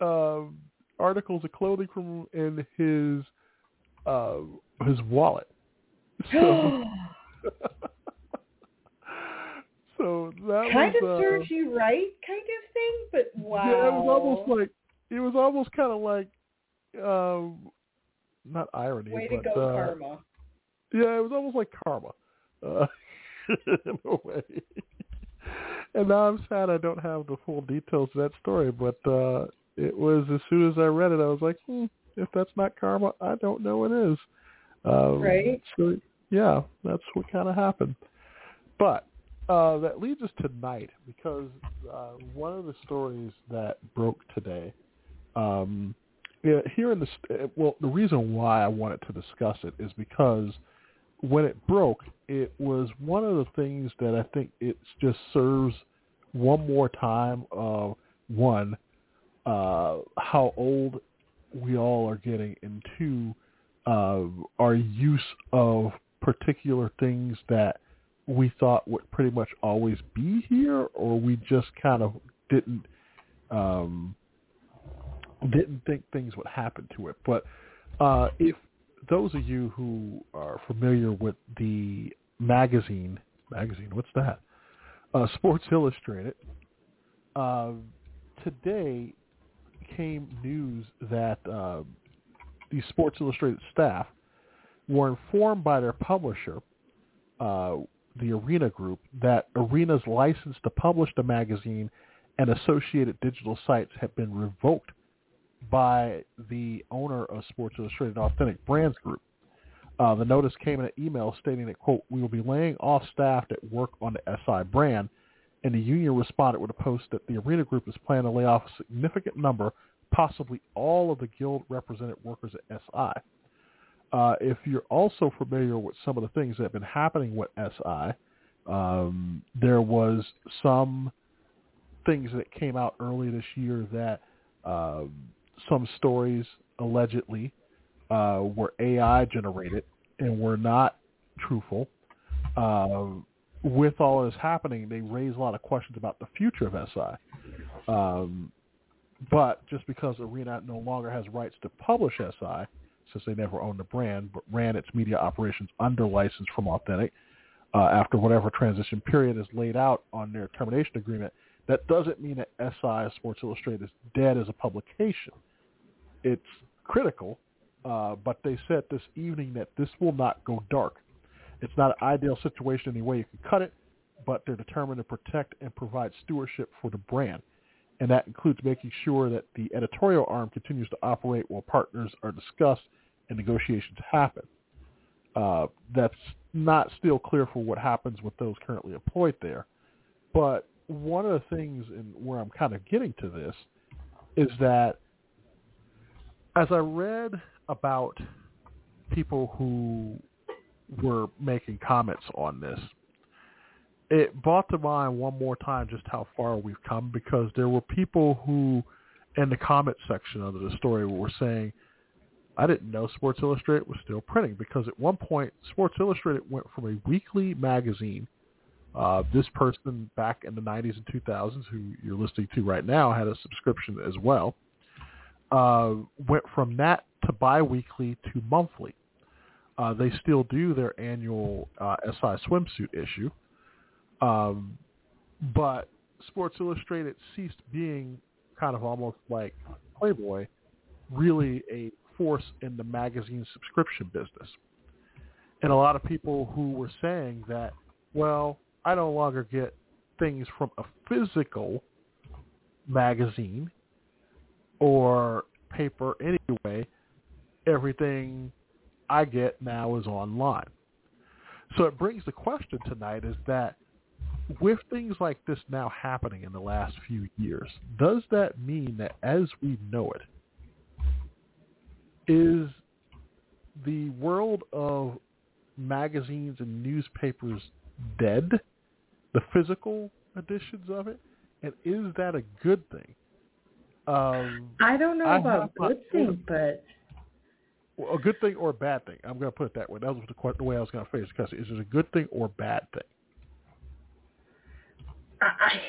Speaker 5: um, articles of clothing from him in his uh, his wallet. So, so that
Speaker 3: kind
Speaker 5: was,
Speaker 3: of
Speaker 5: uh,
Speaker 3: serves you right, kind of thing. But wow,
Speaker 5: Yeah, it was almost like it was almost kind of like um, not irony,
Speaker 3: way to
Speaker 5: but
Speaker 3: go,
Speaker 5: uh,
Speaker 3: karma.
Speaker 5: yeah, it was almost like karma uh, in a way. and now I'm sad I don't have the full details of that story, but uh, it was as soon as I read it, I was like, hmm, if that's not karma, I don't know what is. Um,
Speaker 3: Right.
Speaker 5: So yeah, that's what kind of happened. But uh, that leads us tonight because uh, one of the stories that broke today. Um, yeah, here in the st- well, the reason why I wanted to discuss it is because when it broke, it was one of the things that I think it just serves one more time of one uh, how old we all are getting, and two uh, our use of particular things that we thought would pretty much always be here, or we just kind of didn't um, didn't think things would happen to it. But uh, if those of you who are familiar with the magazine, magazine, what's that? Uh, Sports Illustrated. Uh, today came news that uh, the Sports Illustrated staff were informed by their publisher, uh, the Arena Group, that Arena's license to publish the magazine and associated digital sites have been revoked by the owner of Sports Illustrated Authentic Brands Group. Uh, the notice came in an email stating that, quote, we will be laying off staff that work on the SI brand, and the union responded with a post that the Arena Group is planning to lay off a significant number, possibly all of the guild-represented workers at SI. Uh, if you're also familiar with some of the things that have been happening with SI, um, there was some things that came out earlier this year that uh, some stories allegedly uh, were AI generated and were not truthful. Uh, with all this happening, they raise a lot of questions about the future of SI. Um, but just because Arena no longer has rights to publish SI, since they never owned the brand, but ran its media operations under license from Authentic, uh, after whatever transition period is laid out on their termination agreement, that doesn't mean that SI Sports Illustrated is dead as a publication. It's critical, uh, but they said this evening that this will not go dark. It's not an ideal situation any way you can cut it, but they're determined to protect and provide stewardship for the brand. And that includes making sure that the editorial arm continues to operate while partners are discussed and negotiations happen. Uh, that's not still clear for what happens with those currently employed there. But one of the things and where I'm kind of getting to this is that as I read about people who were making comments on this, it brought to mind one more time just how far we've come because there were people who in the comment section of the story were saying, I didn't know Sports Illustrated was still printing because at one point Sports Illustrated went from a weekly magazine. Uh, this person back in the 90s and 2000s, who you're listening to right now, had a subscription as well. Uh, went from that to biweekly to monthly. Uh, they still do their annual uh, SI swimsuit issue, um, but Sports Illustrated ceased being kind of almost like Playboy, really a force in the magazine subscription business. And a lot of people who were saying that, well, I no longer get things from a physical magazine or paper anyway. Everything I get now is online. So it brings the question tonight is that with things like this now happening in the last few years, does that mean that as we know it, is the world of magazines and newspapers dead? The physical editions of it? And is that a good thing? Um,
Speaker 3: I don't know I about good thing, but
Speaker 5: well, a good thing or a bad thing. I'm going to put it that way. That was the, the way I was going to phrase it. Is it a good thing or a bad thing?
Speaker 3: I,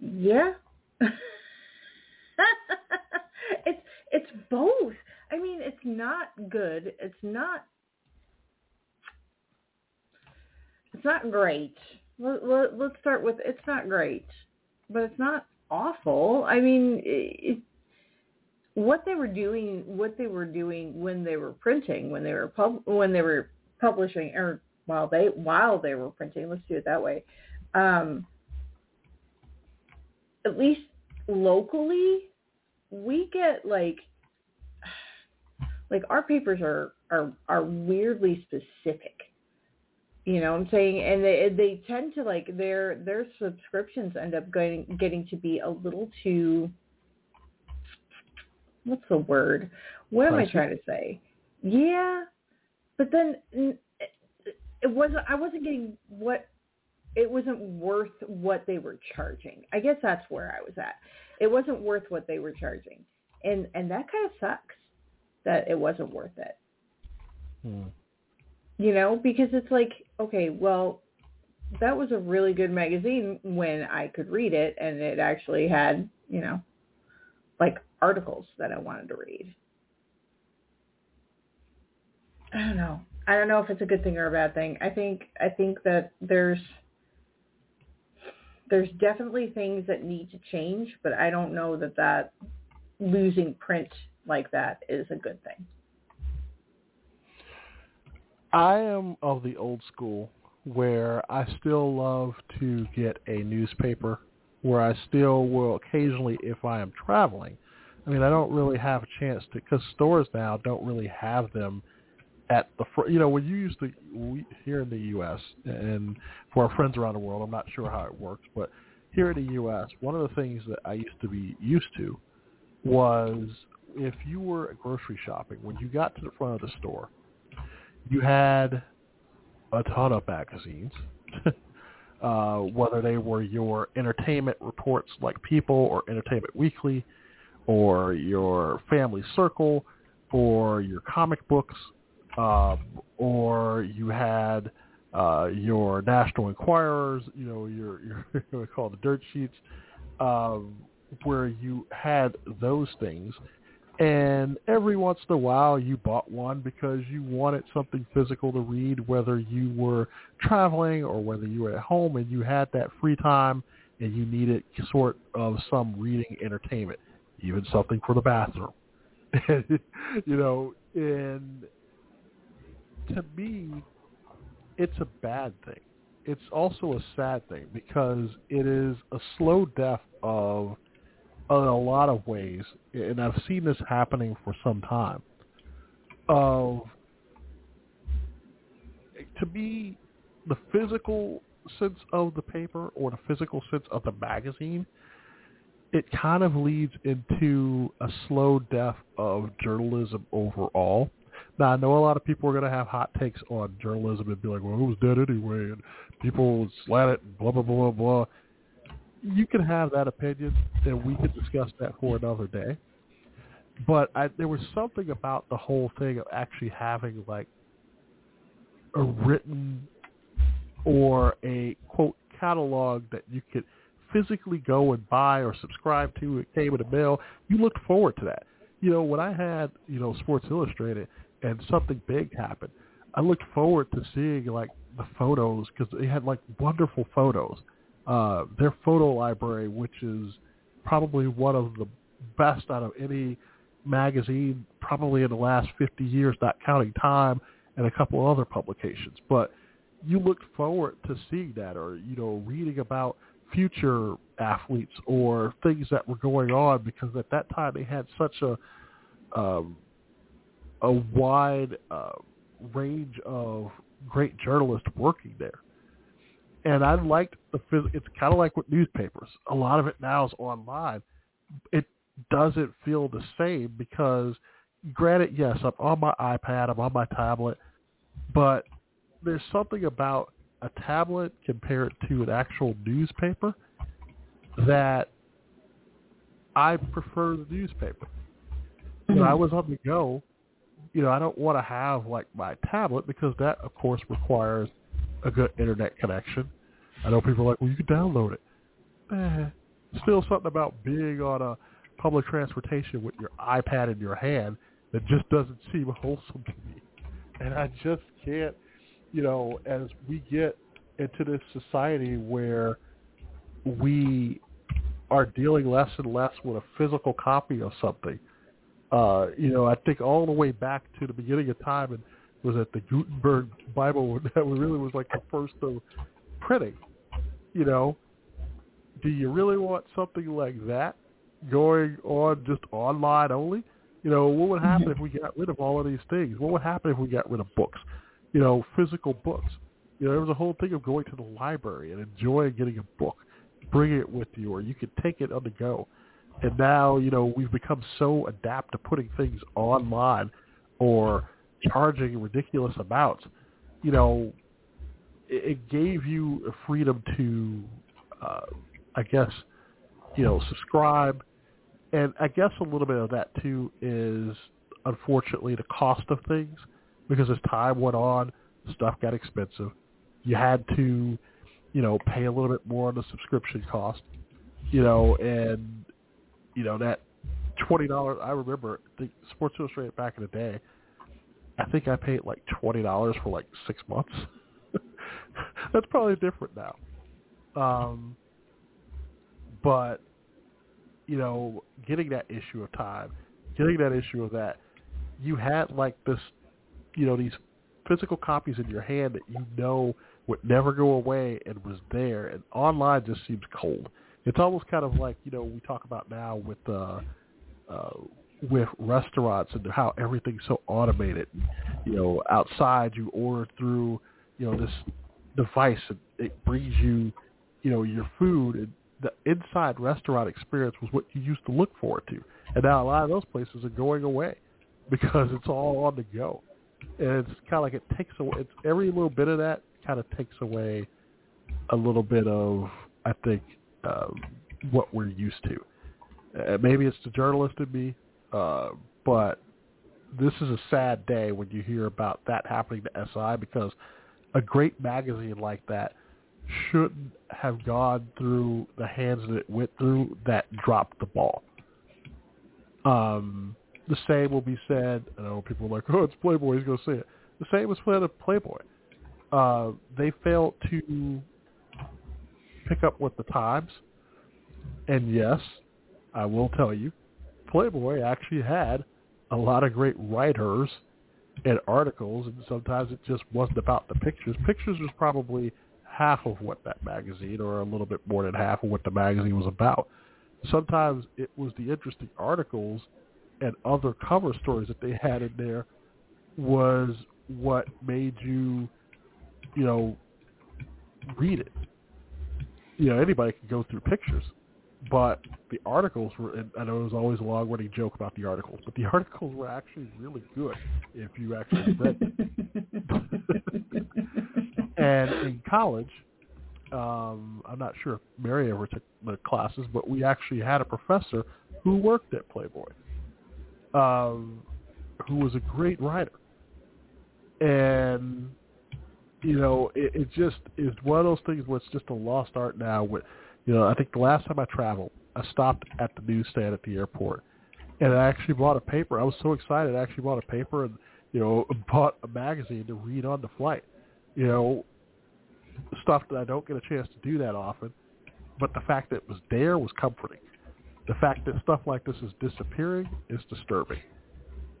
Speaker 3: yeah. it's it's both. I mean, it's not good. It's not. It's not great. Let, let, let's start with it's not great, but it's not awful. I mean, it, what they were doing, what they were doing when they were printing, when they were pub, when they were publishing, or while they while they were printing. Let's do it that way um, at least locally, we get like like our papers are are are weirdly specific. You know what I'm saying? And they they tend to like their their subscriptions end up going getting to be a little too what's the word? What am I trying to say? Yeah, but then it wasn't. I wasn't getting what it wasn't worth what they were charging. I guess that's where I was at. It wasn't worth what they were charging. And and that kind of sucks that it wasn't worth it. Hmm. You know, because it's like, okay, well, that was a really good magazine when I could read it and it actually had, you know, like articles that I wanted to read. I don't know. I don't know if it's a good thing or a bad thing. I think I think that there's there's definitely things that need to change, but I don't know that that losing print like that is a good thing.
Speaker 5: I am of the old school where I still love to get a newspaper where I still will occasionally if I am traveling. I mean, I don't really have a chance to because stores now don't really have them at the fr- you know when you used to we, here in the U.S. and for our friends around the world, I'm not sure how it works, but here in the U.S., one of the things that I used to be used to was if you were grocery shopping, when you got to the front of the store, you had a ton of magazines, uh, whether they were your entertainment reports like People or Entertainment Weekly, or your Family Circle, or your comic books, um, or you had uh, your National Enquirers, you know, your your what we call the dirt sheets, um, where you had those things, and every once in a while you bought one because you wanted something physical to read, whether you were traveling or whether you were at home and you had that free time and you needed sort of some reading entertainment, even something for the bathroom. you know, and to me, it's a bad thing. It's also a sad thing because it is a slow death of, in a lot of ways, and I've seen this happening for some time. Of to me, the physical sense of the paper or the physical sense of the magazine, it kind of leads into a slow death of journalism overall. Now I know a lot of people are going to have hot takes on journalism and be like, "Well, it was dead anyway," and people slat it, blah blah blah blah. You can have that opinion, and we could discuss that for another day. But I, there was something about the whole thing of actually having like a written or a quote catalog that you could physically go and buy or subscribe to. It came in the mail. You looked forward to that. You know, when I had you know Sports Illustrated and something big happened, I looked forward to seeing like the photos because they had like wonderful photos. Uh, their photo library, which is probably one of the best out of any magazine, probably in the last 50 years, not counting Time and a couple other publications. But you looked forward to seeing that or, you know, reading about future athletes or things that were going on because at that time they had such a um, a wide uh, range of great journalists working there. And I liked the phys- it's kind of like with newspapers. A lot of it now is online. It doesn't feel the same because granted, yes, I'm on my iPad, I'm on my tablet, but there's something about a tablet compared to an actual newspaper that I prefer the newspaper. When I hmm. was on the go, you know, I don't want to have like my tablet because that, of course, requires a good internet connection. I know people are like, well, you can download it. Eh, still something about being on a public transportation with your iPad in your hand that just doesn't seem wholesome to me. And I just can't, you know, as we get into this society where we are dealing less and less with a physical copy of something. Uh, you know, I think all the way back to the beginning of time and was it the Gutenberg Bible that really was like the first of printing. You know, do you really want something like that going on just online only? You know, what would happen if we got rid of all of these things? What would happen if we got rid of books? You know, physical books. You know, there was a whole thing of going to the library and enjoying getting a book, bringing it with you, or you could take it on the go. And now, you know, we've become so adept to putting things online or charging ridiculous amounts. You know, it, it gave you a freedom to, uh, I guess, you know, subscribe. And I guess a little bit of that too is unfortunately the cost of things because as time went on, stuff got expensive. You had to, you know, pay a little bit more on the subscription cost, you know, and you know that twenty dollars. I remember the Sports Illustrated back in the day. I think I paid like twenty dollars for like six months. That's probably different now. Um, but you know, getting that issue of time, getting that issue of that, you had like this, you know, these physical copies in your hand that you know would never go away and was there. And online just seems cold. It's almost kind of like you know we talk about now with uh, uh, with restaurants and how everything's so automated. You know, outside you order through you know this device and it brings you you know your food and the inside restaurant experience was what you used to look forward to. And now a lot of those places are going away because it's all on the go. And it's kind of like it takes away, it's every little bit of that kind of takes away a little bit of, I think, um, what we're used to. Uh, maybe it's the journalist in me, uh, but this is a sad day when you hear about that happening to SI because a great magazine like that shouldn't have gone through the hands that it went through that dropped the ball. Um, the same will be said. I know people are like, "Oh, it's Playboy. He's going to say it." The same was said of Playboy. Uh, they failed to pick up with the times, and yes, I will tell you, Playboy actually had a lot of great writers and articles, and sometimes it just wasn't about the pictures. Pictures was probably half of what that magazine, or a little bit more than half of what the magazine was about. Sometimes it was the interesting articles and other cover stories that they had in there was what made you, you know, read it. You know, anybody could go through pictures, but the articles were, and I know it was always a long-running joke about the articles, but the articles were actually really good if you actually read them. and in college, um, I'm not sure if Mary ever took the classes, but we actually had a professor who worked at Playboy, um, who was a great writer. And, you know, it, it just is one of those things where it's just a lost art now. With, you know, I think the last time I traveled, I stopped at the newsstand at the airport, and I actually bought a paper. I was so excited. I actually bought a paper and, you know, bought a magazine to read on the flight. You know, stuff that I don't get a chance to do that often. But the fact that it was there was comforting. The fact that stuff like this is disappearing is disturbing.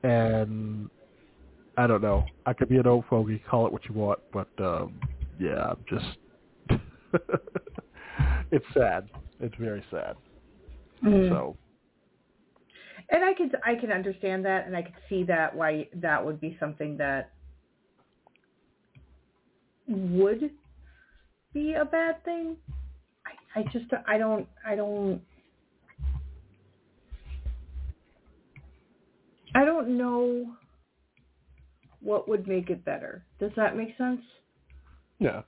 Speaker 5: And I don't know. I could be an old fogey, call it what you want, but um, yeah, I'm just it's sad. It's very sad.
Speaker 3: Mhm.
Speaker 5: So
Speaker 3: And I could I can understand that, and I could see that why that would be something that would be a bad thing. I, I just I don't I don't I don't know what would make it better. Does that make sense?
Speaker 5: yeah,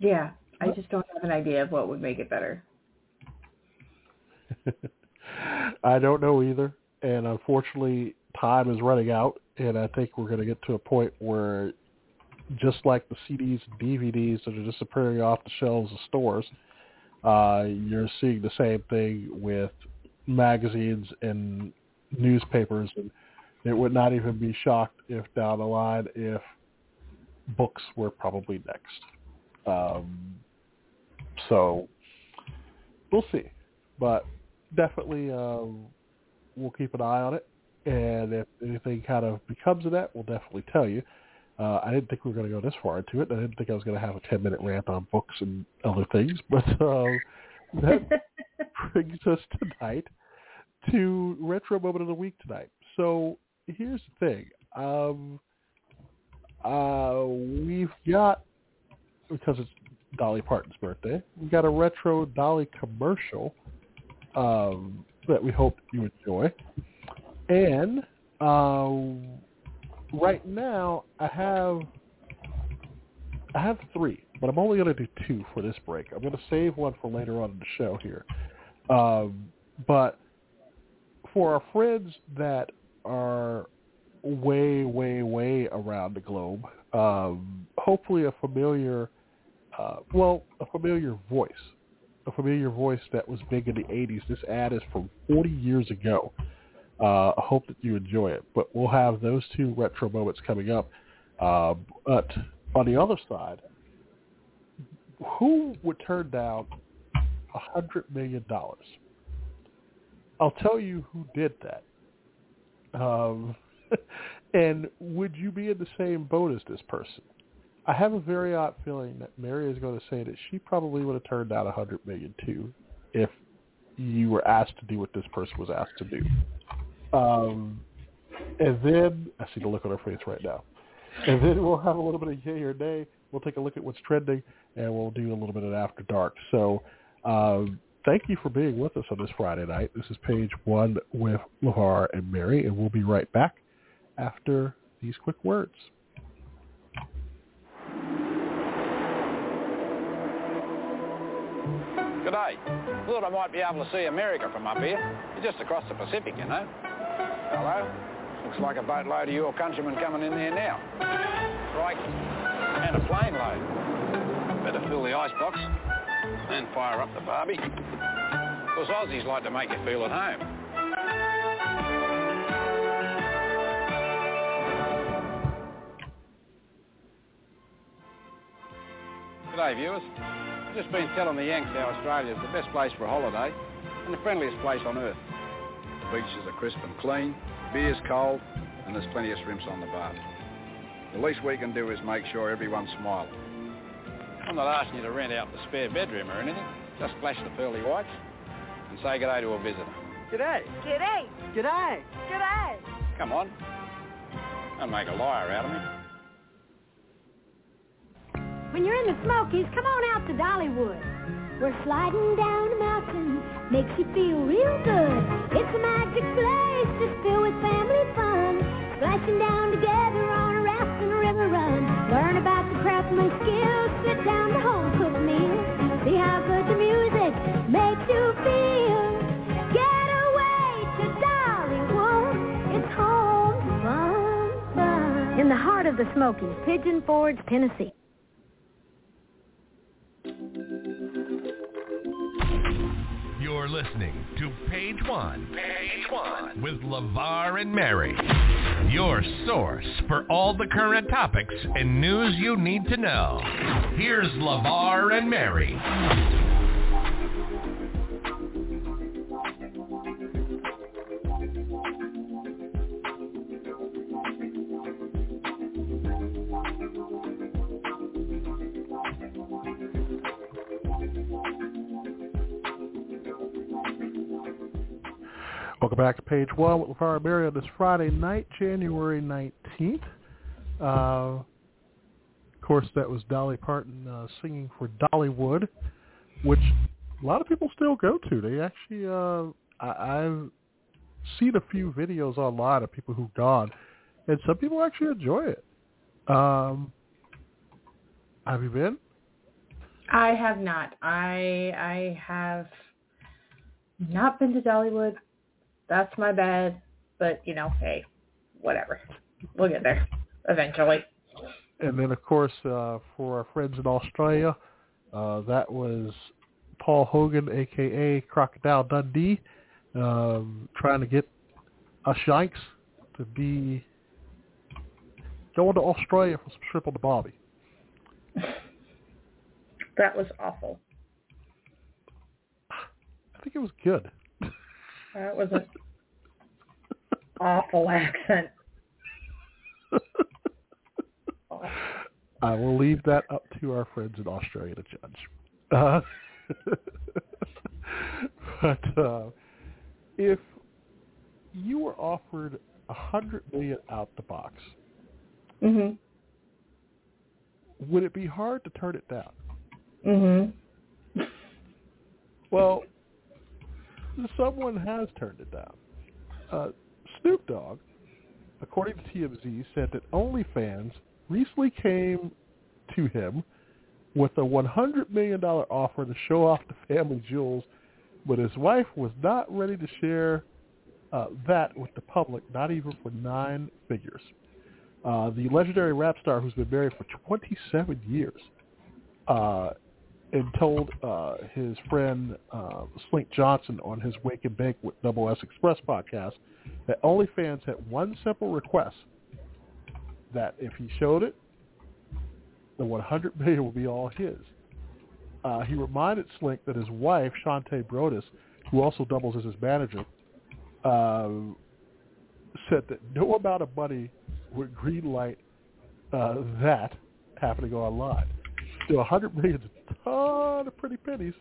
Speaker 3: Yeah, I just don't have an idea of what would make it better.
Speaker 5: I don't know either. And unfortunately, time is running out, and I think we're going to get to a point where, just like the CDs and DVDs that are disappearing off the shelves of stores, uh, you're seeing the same thing with magazines and newspapers. And it would not even be shocked if down the line if books were probably next. Um, so we'll see, but definitely um, we'll keep an eye on it. And if anything kind of becomes of that, we'll definitely tell you. Uh, I didn't think we were going to go this far into it. I didn't think I was going to have a 10-minute rant on books and other things. But uh, that brings us tonight to Retro Moment of the Week tonight. So here's the thing. Um, uh, we've got, because it's Dolly Parton's birthday, we've got a retro Dolly commercial um, that we hope you enjoy. And uh, right now, I have I have three, but I'm only going to do two for this break. I'm going to save one for later on in the show here. Um, but for our friends that are way, way, way around the globe, um, hopefully a familiar, uh, well, a familiar voice, a familiar voice that was big in the 80s. This ad is from 40 years ago. Uh, I hope that you enjoy it. But we'll have those two retro moments coming up. Uh, but on the other side, who would turn down a hundred million dollars? I'll tell you who did that. Um, and would you be in the same boat as this person? I have a very odd feeling that Mary is going to say that she probably would have turned down a hundred million too, if you were asked to do what this person was asked to do. Um, and then I see the look on her face right now. And then we'll have a little bit of yay or nay. We'll take a look at what's trending, and we'll do a little bit of after dark. So um, thank you for being with us on this Friday night. This is page one with LeVar and Mary, and we'll be right back after these quick words.
Speaker 1: G'day. Thought I might be able to see America from up here. You're just across the Pacific, you know. Hello? Looks like a boatload of your countrymen coming in there now. Right. And a plane load. Better fill the icebox and fire up the barbie. Because Aussies like to make you feel at home. G'day viewers. I've just been telling the Yanks how Australia is the best place for a holiday and the friendliest place on earth. The beaches are crisp and clean, beer's cold, and there's plenty of shrimps on the bar. The least we can do is make sure everyone's smiling. I'm not asking you to rent out the spare bedroom or anything. Just flash the pearly whites and say g'day to a visitor.
Speaker 6: G'day.
Speaker 7: G'day.
Speaker 6: G'day.
Speaker 7: G'day.
Speaker 1: Come on. Don't make a liar out of me.
Speaker 7: When you're in the Smokies, come on out to Dollywood. We're sliding down a mountain, makes you feel real good. It's a magic place just filled with family fun. Splashing down together on a raft and a river run. Learn about the craftsman skills, sit down to home cooked meals. See how good the music makes you feel. Get away to Dollywood, it's home fun, fun. In the heart of the Smokies, Pigeon Forge, Tennessee.
Speaker 4: Listening to Page One. Page One with LeVar and Mary. Your source for all the current topics and news you need to know. Here's LeVar and Mary.
Speaker 5: Welcome back to page one with LeVar Barry on this Friday night, January 19th. Uh, of course, that was Dolly Parton uh, singing for Dollywood, which a lot of people still go to. They actually, uh, I, I've seen a few videos online of people who've gone, and some people actually enjoy it. Um, have you been?
Speaker 3: I have not. I I have not been to Dollywood. That's my bad. But you know, hey, whatever. We'll get there eventually.
Speaker 5: And then, of course, uh, for our friends in Australia, uh, that was Paul Hogan, a.k.a. Crocodile Dundee, um, trying to get us Yanks to be going to Australia for some triple to the Bobby.
Speaker 3: That was awful.
Speaker 5: I think it was good.
Speaker 3: That was an awful accent.
Speaker 5: I will leave that up to our friends in Australia to judge. Uh, but uh, if you were offered a hundred million out the box,
Speaker 3: Mhm.
Speaker 5: would it be hard to turn it down?
Speaker 3: Mhm.
Speaker 5: Well, someone has turned it down. Uh, Snoop Dogg, according to TMZ, said that OnlyFans recently came to him with a $100 million offer to show off the family jewels, but his wife was not ready to share uh, that with the public, not even for nine figures. Uh, the legendary rap star who's been married for 27 years uh, and told uh, his friend uh, Slink Johnson on his Wake and Bake with Double S Express podcast that OnlyFans had one simple request that if he showed it, the 100 million would be all his. Uh, he reminded Slink that his wife, Shante Broadus, who also doubles as his manager, uh, said that no amount of money would greenlight uh, that happening online. Still, 100 million is ton of pretty pennies,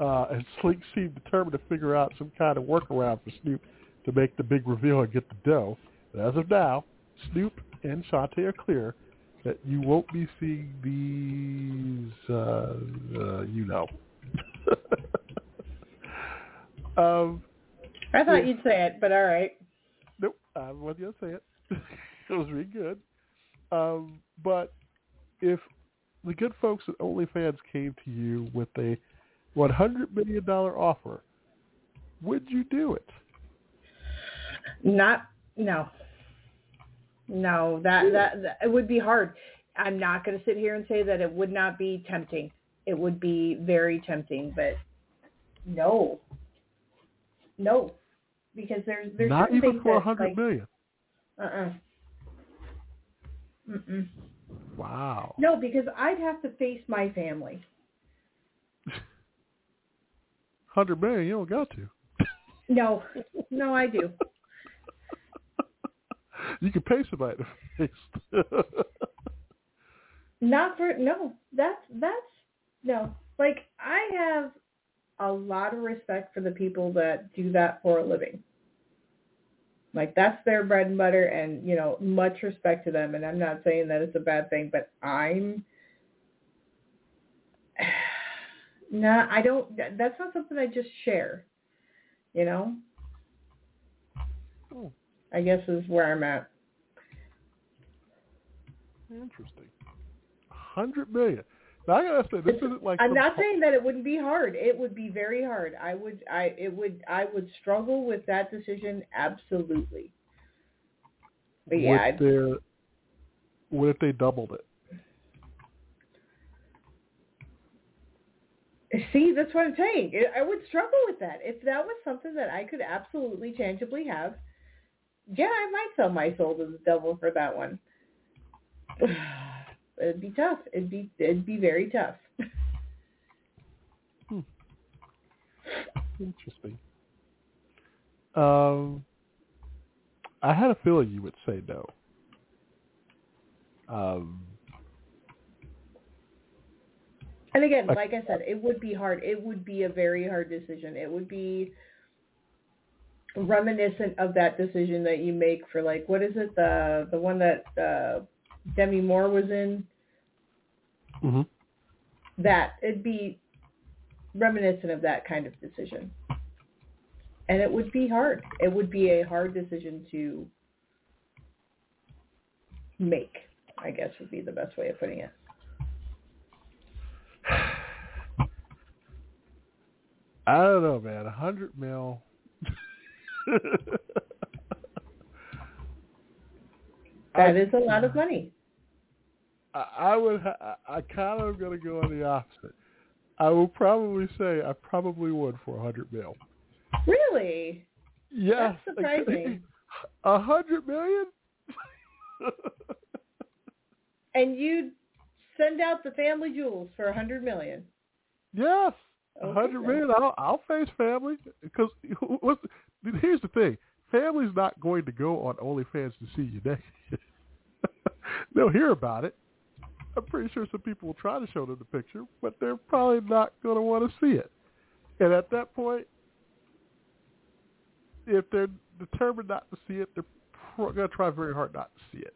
Speaker 5: uh, and Slink seemed determined to figure out some kind of workaround for Snoop to make the big reveal and get the dough. But as of now, Snoop and Shante are clear that you won't be seeing these, uh, uh, you know. um,
Speaker 3: I thought
Speaker 5: Yeah.
Speaker 3: you'd say it, but all right.
Speaker 5: Nope, I wasn't gonna say it. it was really good. Um, but if the good folks at OnlyFans came to you with a one hundred million dollar offer, would you do it?
Speaker 3: Not no. No, that, that that it would be hard. I'm not going to sit here and say that it would not be tempting. It would be very tempting, but no, no, because there's there's
Speaker 5: not even for a hundred
Speaker 3: like,
Speaker 5: million.
Speaker 3: Uh-uh. Mm-mm.
Speaker 5: Wow.
Speaker 3: No, because I'd have to face my family.
Speaker 5: Hundred million, you don't got to.
Speaker 3: No, no, I do.
Speaker 5: you can pay somebody to face.
Speaker 3: Not for no. That's that's no. Like I have a lot of respect for the people that do that for a living. Like that's their bread and butter and, you know, much respect to them and I'm not saying that it's a bad thing, but I'm no, I don't that's not something I just share. You know?
Speaker 5: Oh.
Speaker 3: I guess is where I'm at.
Speaker 5: Interesting. Hundred million. I gotta say, this isn't like.
Speaker 3: I'm not saying that it wouldn't be hard. It would be very hard. I would I it would I would struggle with that decision absolutely. But yeah, I'd-
Speaker 5: their, what if they doubled it?
Speaker 3: see, that's what I'm saying. I- I would struggle with that. If that was something that I could absolutely tangibly have, yeah, I might sell my soul to the devil for that one. It'd be tough. It'd be it'd be very tough.
Speaker 5: Interesting. Um, I had a feeling you would say no. Um,
Speaker 3: And again,
Speaker 5: I-
Speaker 3: like I said, it would be hard. It would be a very hard decision. It would be reminiscent of that decision that you make for like what is it the the one that uh, Demi Moore was in.
Speaker 5: mhm.
Speaker 3: That it'd be reminiscent of that kind of decision, and it would be hard. It would be a hard decision to make. I guess would be the best way of putting it.
Speaker 5: I don't know, man. A hundred mil.
Speaker 3: That is a lot of money.
Speaker 5: I, I would. I, I kind of am going to go on the opposite. I will probably say I probably would for a hundred mil.
Speaker 3: Really?
Speaker 5: Yes,
Speaker 3: That's surprising.
Speaker 5: A hundred million.
Speaker 3: And you'd send out the family jewels for a hundred million.
Speaker 5: yes, a hundred million. I'll, I'll face family because here's the thing: family's not going to go on OnlyFans to see you naked. They'll hear about it. I'm pretty sure some people will try to show them the picture, but they're probably not going to want to see it. And at that point, if they're determined not to see it, they're going to try very hard not to see it.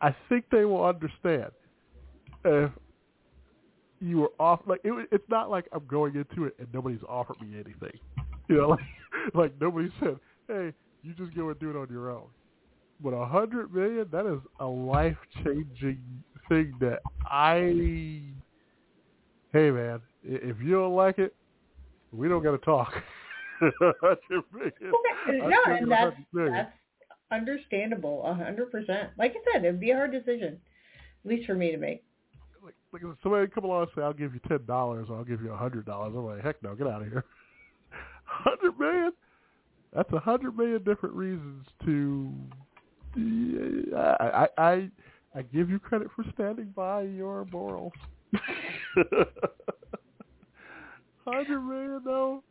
Speaker 5: I think they will understand if you were off. Like it, it's not like I'm going into it and nobody's offered me anything. You know, like like nobody said, "Hey, you just go and do it on your own." But a hundred million, that is a life changing thing that I. Hey man, if you don't like it, we don't got to talk. $100 million.
Speaker 3: Okay.
Speaker 5: I'll
Speaker 3: No, and that's that's understandable, a hundred percent. Like I said, it'd be a hard decision, at least for me to make.
Speaker 5: like, like if somebody come along and say, "I'll give you ten dollars," or "I'll give you a hundred dollars," I'm like, "Heck no, get out of here." Hundred million? That's a hundred million different reasons to. I, I I I give you credit for standing by your morals. Hundred million though,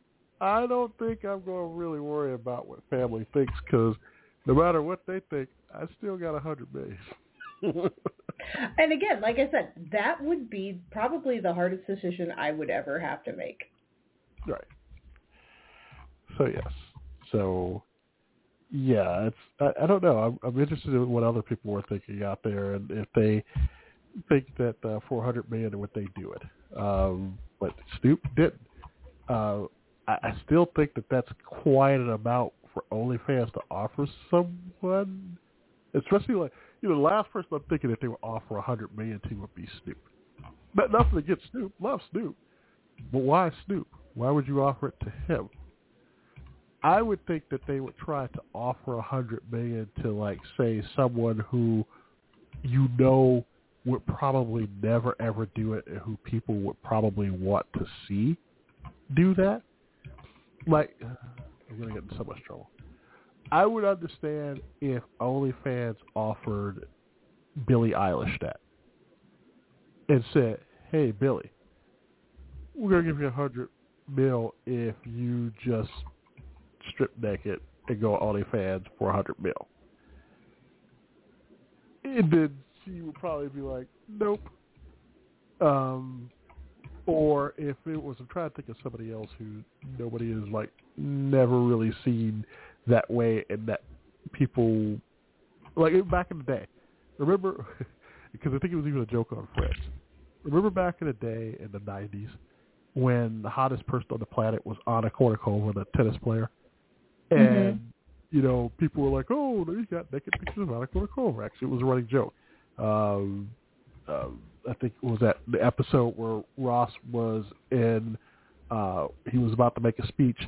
Speaker 5: I don't think I'm going to really worry about what family thinks because no matter what they think, I still got a hundred million.
Speaker 3: And again, like I said, that would be probably the hardest decision I would ever have to make.
Speaker 5: Right. So yes. So yeah, it's I, I don't know. I'm, I'm interested in what other people were thinking out there, and if they think that uh, 400 million would they do it. Um, but Snoop didn't. Uh, I, I still think that that's quite an amount for OnlyFans to offer someone, especially like you know the last person I'm thinking that they would offer 100 million to would be Snoop. But nothing against Snoop. Love Snoop. But why Snoop? Why would you offer it to him? I would think that they would try to offer a hundred million to like say someone who you know would probably never ever do it and who people would probably want to see do that. Like I'm gonna get in so much trouble. I would understand if OnlyFans offered Billie Eilish that and said, "Hey, Billie, we're gonna give you a hundred mil if you just strip naked and go on OnlyFans for a hundred mil. And then she would probably be like, Nope. Um or if it was I'm trying to think of somebody else who nobody has like never really seen that way and that people like back in the day. Remember because I think it was even a joke on Friends. Remember back in the day in the nineties when the hottest person on the planet was Anna Kournikova, the tennis player? And mm-hmm. you know, people were like, "Oh, he's got naked pictures of Anna Kournikova." Actually, it was a running joke. Um, uh, I think it was that the episode where Ross was in. Uh, he was about to make a speech,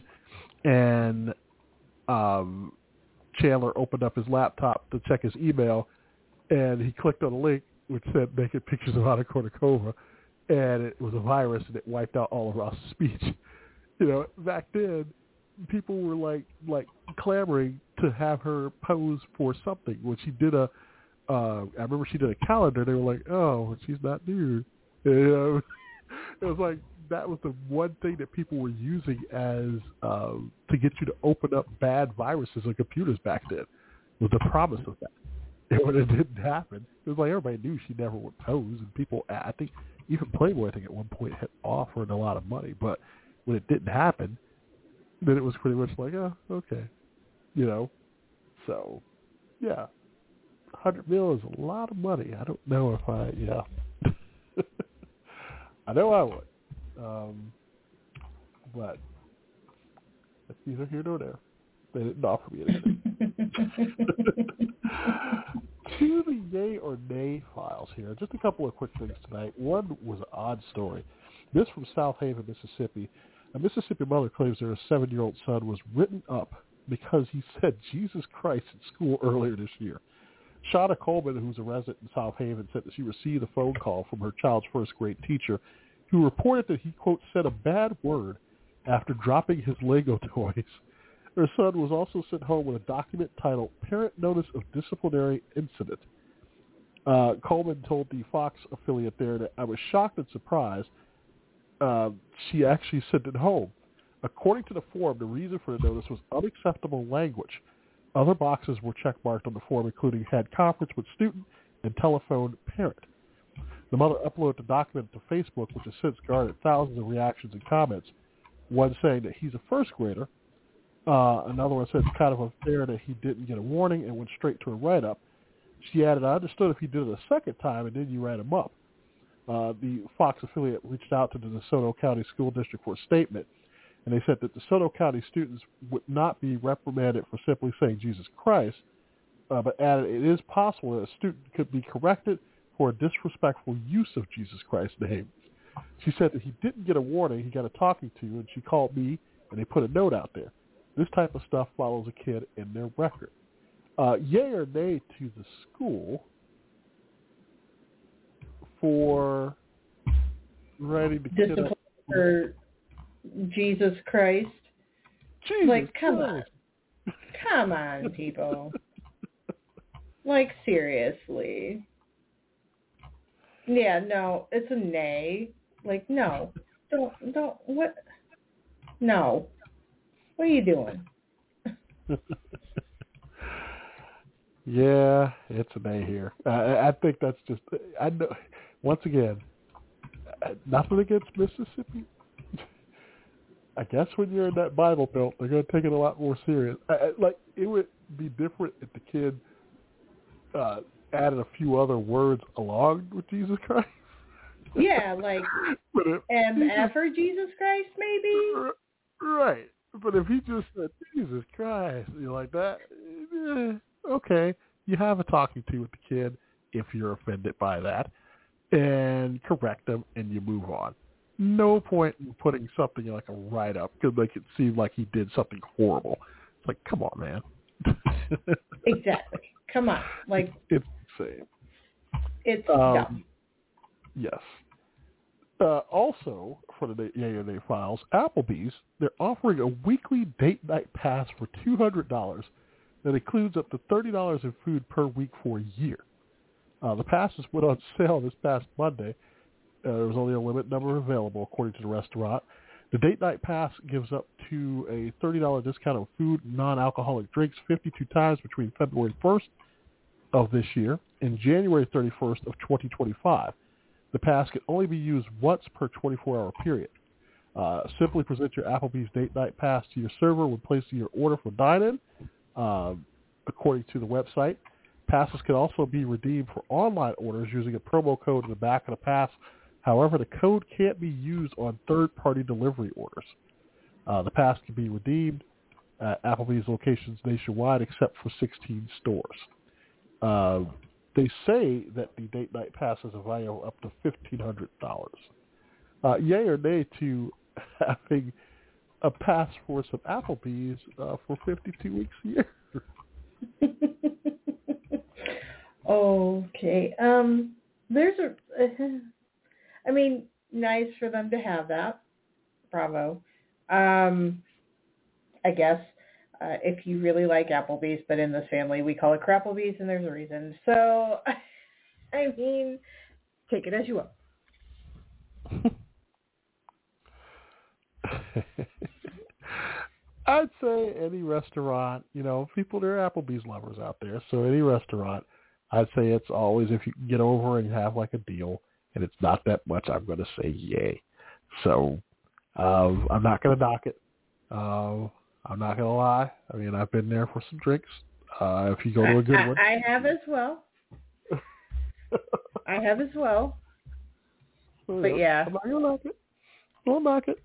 Speaker 5: and um, Chandler opened up his laptop to check his email, and he clicked on a link which said naked pictures of Anna Kournikova, and it was a virus and it wiped out all of Ross's speech. You know, back then people were like like clamoring to have her pose for something. When she did a, uh, I remember she did a calendar. They were like, "Oh, she's not nude." You know, it was like that was the one thing that people were using as um, to get you to open up bad viruses on computers back then. Was the promise of that. And when it didn't happen, it was like everybody knew she never would pose, and people. I think even Playboy, I think at one point had offered a lot of money, but when it didn't happen, then it was pretty much like, oh, okay, you know. So, yeah, hundred mil is a lot of money. I don't know if I, yeah, I know I would, um, but that's neither here nor there. They didn't offer me anything. to the yay or nay files here. Just a couple of quick things tonight. One was an odd story. This from Southaven, Mississippi. A Mississippi mother claims that her seven-year-old son was written up because he said Jesus Christ at school earlier this year. Shauna Coleman, who's a resident in Southaven, said that she received a phone call from her child's first grade teacher who reported that he, quote, said a bad word after dropping his Lego toys. Her son was also sent home with a document titled Parent Notice of Disciplinary Incident. Uh, Coleman told the Fox affiliate there that I was shocked and surprised uh, she actually sent it home. According to the form, the reason for the notice was unacceptable language. Other boxes were checkmarked on the form, including had conference with student and telephone parent. The mother uploaded the document to Facebook, which has since garnered thousands of reactions and comments. One saying that he's a first grader uh, another one said it's kind of unfair that he didn't get a warning and went straight to a write-up. She added, I understood if he did it a second time and then you write him up. Uh, the Fox affiliate reached out to the DeSoto County School District for a statement, and they said that DeSoto County students would not be reprimanded for simply saying Jesus Christ, uh, but added it is possible that a student could be corrected for a disrespectful use of Jesus Christ's name. She said that he didn't get a warning, he got a talking to, and she called me, and they put a note out there. This type of stuff follows a kid in their record. Uh, yay or nay to the school for writing the kid up
Speaker 3: for Jesus Christ.
Speaker 5: Jesus
Speaker 3: like, come
Speaker 5: Christ.
Speaker 3: on, come on, people. like seriously. Yeah, no, it's a nay. Like, no, don't, don't. What? No. What are you doing?
Speaker 5: yeah, it's a day here. I, I think that's just. I know. Once again, nothing against Mississippi. I guess when you're in that Bible Belt, they're going to take it a lot more serious. I, like it would be different if the kid uh, added a few other words along with Jesus Christ.
Speaker 3: Yeah, like MF or Jesus Christ, maybe.
Speaker 5: Right. But if he just said, Jesus Christ, you like that, eh, okay. You have a talking to with the kid if you're offended by that and correct them and you move on. no point in putting something like a write up to make it seem like he did something horrible. It's like, come on, man.
Speaker 3: exactly. Come on. Like
Speaker 5: it's insane.
Speaker 3: It's
Speaker 5: Um,
Speaker 3: dumb.
Speaker 5: Yes. Uh, also, for the Yay or Nay files, Applebee's, they're offering a weekly date night pass for $200 that includes up to $30 in food per week for a year. Uh, the passes went on sale this past Monday. Uh, there was only a limited number available, according to the restaurant. The date night pass gives up to a $30 discount on food non-alcoholic drinks 52 times between February 1st of this year and January 31st of 2025. The pass can only be used once per 24-hour period. Uh, simply present your Applebee's date night pass to your server when placing your order for dine-in, uh, according to the website. Passes can also be redeemed for online orders using a promo code in the back of the pass. However, the code can't be used on third-party delivery orders. Uh, the pass can be redeemed at Applebee's locations nationwide except for 16 stores. Uh, they say that the date night pass has a value up to fifteen hundred dollars. Uh, yay or nay to having a pass for some Applebee's uh, for fifty-two weeks a year?
Speaker 3: okay. Um, there's a. I mean, nice for them to have that. Bravo. Um, I guess uh, if you really like Applebee's, but in this family we call it Crapplebee's, and there's a reason. So, I mean, take it as you will.
Speaker 5: I'd say any restaurant, you know, people there are Applebee's lovers out there, so any restaurant, I'd say it's always if you get over and have like a deal and it's not that much, I'm going to say yay. So um, I'm not going to knock it. Uh, I'm not going to lie. I mean, I've been there for some drinks. Uh, if you go to a good
Speaker 3: I,
Speaker 5: one,
Speaker 3: I have as well. I have as well. But yeah.
Speaker 5: I'm not going to knock it. I won't knock it.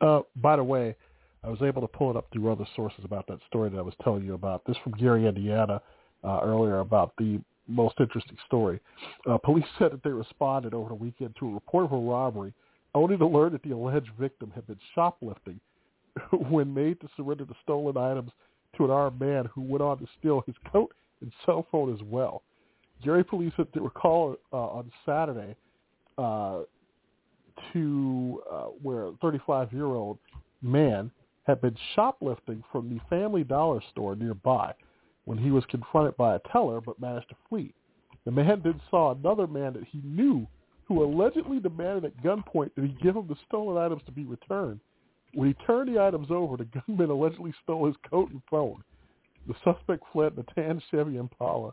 Speaker 5: Uh, by the way, I was able to pull it up through other sources about that story that I was telling you about. This from Gary, Indiana, uh, earlier about the most interesting story. Uh, police said that they responded over the weekend to a report of a robbery, only to learn that the alleged victim had been shoplifting when made to surrender the stolen items to an armed man who went on to steal his coat and cell phone as well. Gary police said they were called uh, on Saturday uh, to uh, where a 35-year-old man had been shoplifting from the Family Dollar store nearby when he was confronted by a teller but managed to flee. The man then saw another man that he knew who allegedly demanded at gunpoint that he give him the stolen items to be returned. When he turned the items over, the gunman allegedly stole his coat and phone. The suspect fled in a tan Chevy Impala.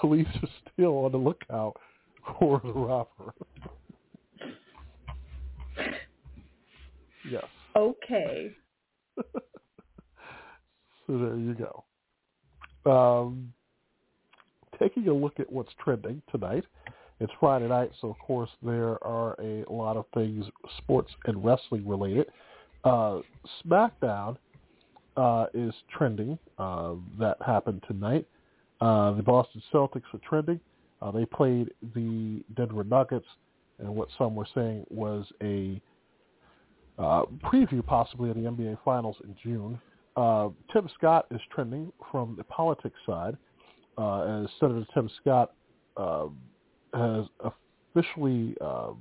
Speaker 5: Police are still on the lookout for the robber. yes.
Speaker 3: Okay.
Speaker 5: So there you go. Um, taking a look at what's trending tonight. It's Friday night, so of course there are a lot of things sports and wrestling related. Uh, SmackDown uh, is trending. Uh, that happened tonight. Uh, the Boston Celtics are trending. Uh, they played the Denver Nuggets, and what some were saying was a uh, preview possibly of the NBA Finals in June. Uh, Tim Scott is trending from the politics side, uh, as Senator Tim Scott uh, has officially um,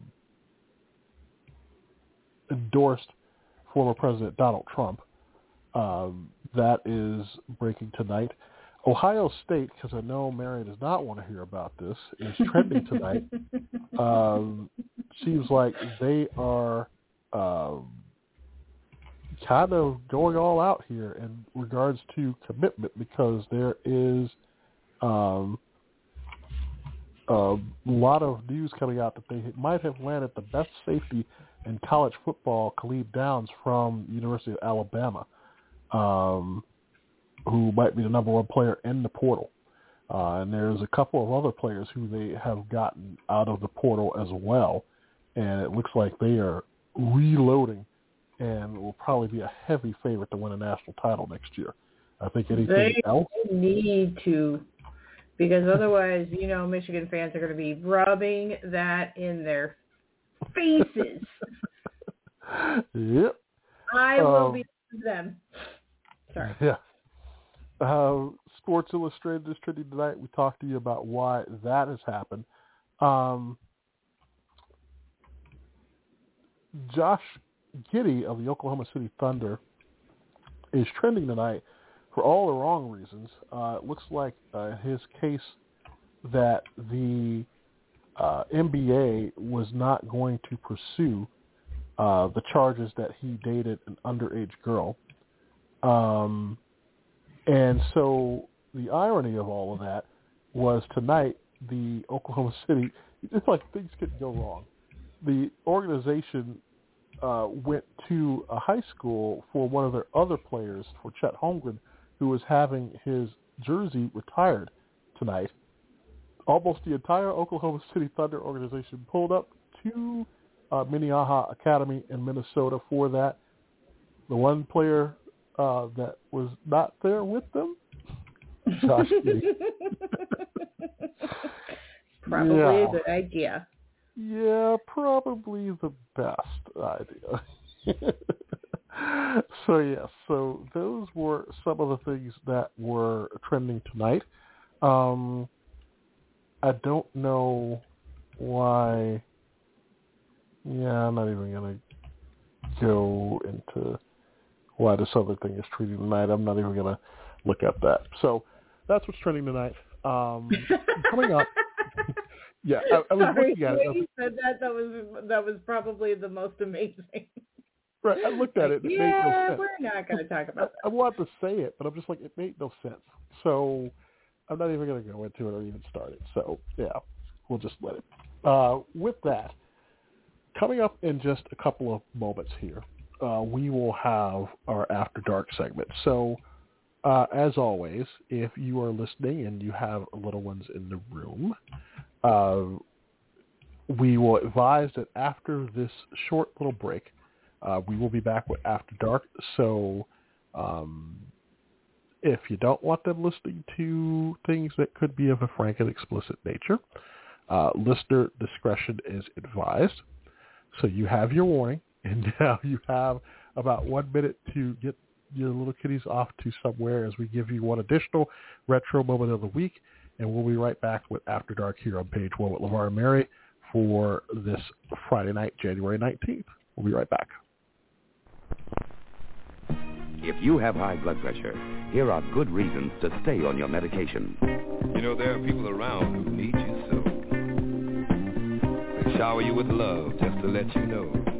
Speaker 5: endorsed former President Donald Trump. Um, that is breaking tonight. Ohio State, because I know Mary does not want to hear about this, is trending tonight. um, seems like they are um, kind of going all out here in regards to commitment because there is um, a lot of news coming out that they might have landed the best safety in college football, Caleb Downs from University of Alabama, um, who might be the number one player in the portal. Uh, and there's a couple of other players who they have gotten out of the portal as well, and it looks like they are reloading and will probably be a heavy favorite to win a national title next year. I think anything
Speaker 3: They
Speaker 5: else.
Speaker 3: need to, because otherwise, you know, Michigan fans are going to be rubbing that in their faces.
Speaker 5: yep.
Speaker 3: I will
Speaker 5: Um,
Speaker 3: be them. Sorry.
Speaker 5: Yeah. Uh, Sports Illustrated is trending tonight. We talked to you about why that has happened. Um, Josh Giddey of the Oklahoma City Thunder is trending tonight for all the wrong reasons. Uh, it looks like uh, his case that the uh, NBA was not going to pursue uh, the charges that he dated an underage girl. Um, and so the irony of all of that was tonight the Oklahoma City, it's like things could go wrong. The organization uh, went to a high school for one of their other players, for Chet Holmgren, who was having his jersey retired tonight. Almost the entire Oklahoma City Thunder organization pulled up to uh, Minnehaha Academy in Minnesota for that. The one player uh, that was not there with them, Josh.
Speaker 3: Probably
Speaker 5: Yeah.
Speaker 3: a good idea.
Speaker 5: Yeah, probably the best idea. so yes, so those were some of the things that were trending tonight. Um, I don't know why. Yeah, I'm not even gonna go into why this other thing is trending tonight. I'm not even gonna look at that. So that's what's trending tonight. Um, coming up. Yeah, I, I was
Speaker 3: Sorry,
Speaker 5: looking at it.
Speaker 3: When
Speaker 5: was
Speaker 3: you said that, that was that was probably the most amazing.
Speaker 5: Right, I looked at it. and It
Speaker 3: yeah,
Speaker 5: made no sense.
Speaker 3: we're not going to talk
Speaker 5: I,
Speaker 3: about
Speaker 5: I wanted to say it, but I'm just like, it made no sense. So I'm not even going to go into it or even start it. So yeah, we'll just let it. Uh, with that, coming up in just a couple of moments here, uh, we will have our After Dark segment. So uh, as always, if you are listening and you have little ones in the room, uh, we will advise that after this short little break, uh, we will be back with After Dark. So um, if you don't want them listening to things that could be of a frank and explicit nature, uh, listener discretion is advised. So you have your warning, and now you have about one minute to get your little kitties off to somewhere as we give you one additional retro moment of the week. And we'll be right back with After Dark here on page one with LeVar and Mary for this Friday night, January 19th. We'll be right back.
Speaker 6: If you have high blood pressure, here are good reasons to stay on your medication.
Speaker 8: You know, there are people around who need you so. They shower you with love just to let you know.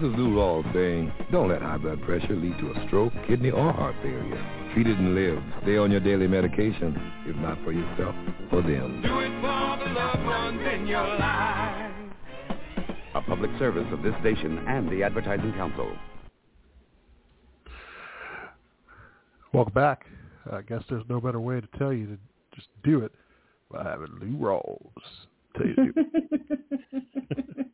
Speaker 8: This is Lou Rawls saying, don't let high blood pressure lead to a stroke, kidney, or heart failure. Treat it and live. Stay on your daily medication. If not for yourself, for them. Do it for the loved ones in your life.
Speaker 6: A public service of this station and the Advertising Council.
Speaker 5: Welcome back. I guess there's no better way to tell you to just do it by having Lou Rawls tell you to do it.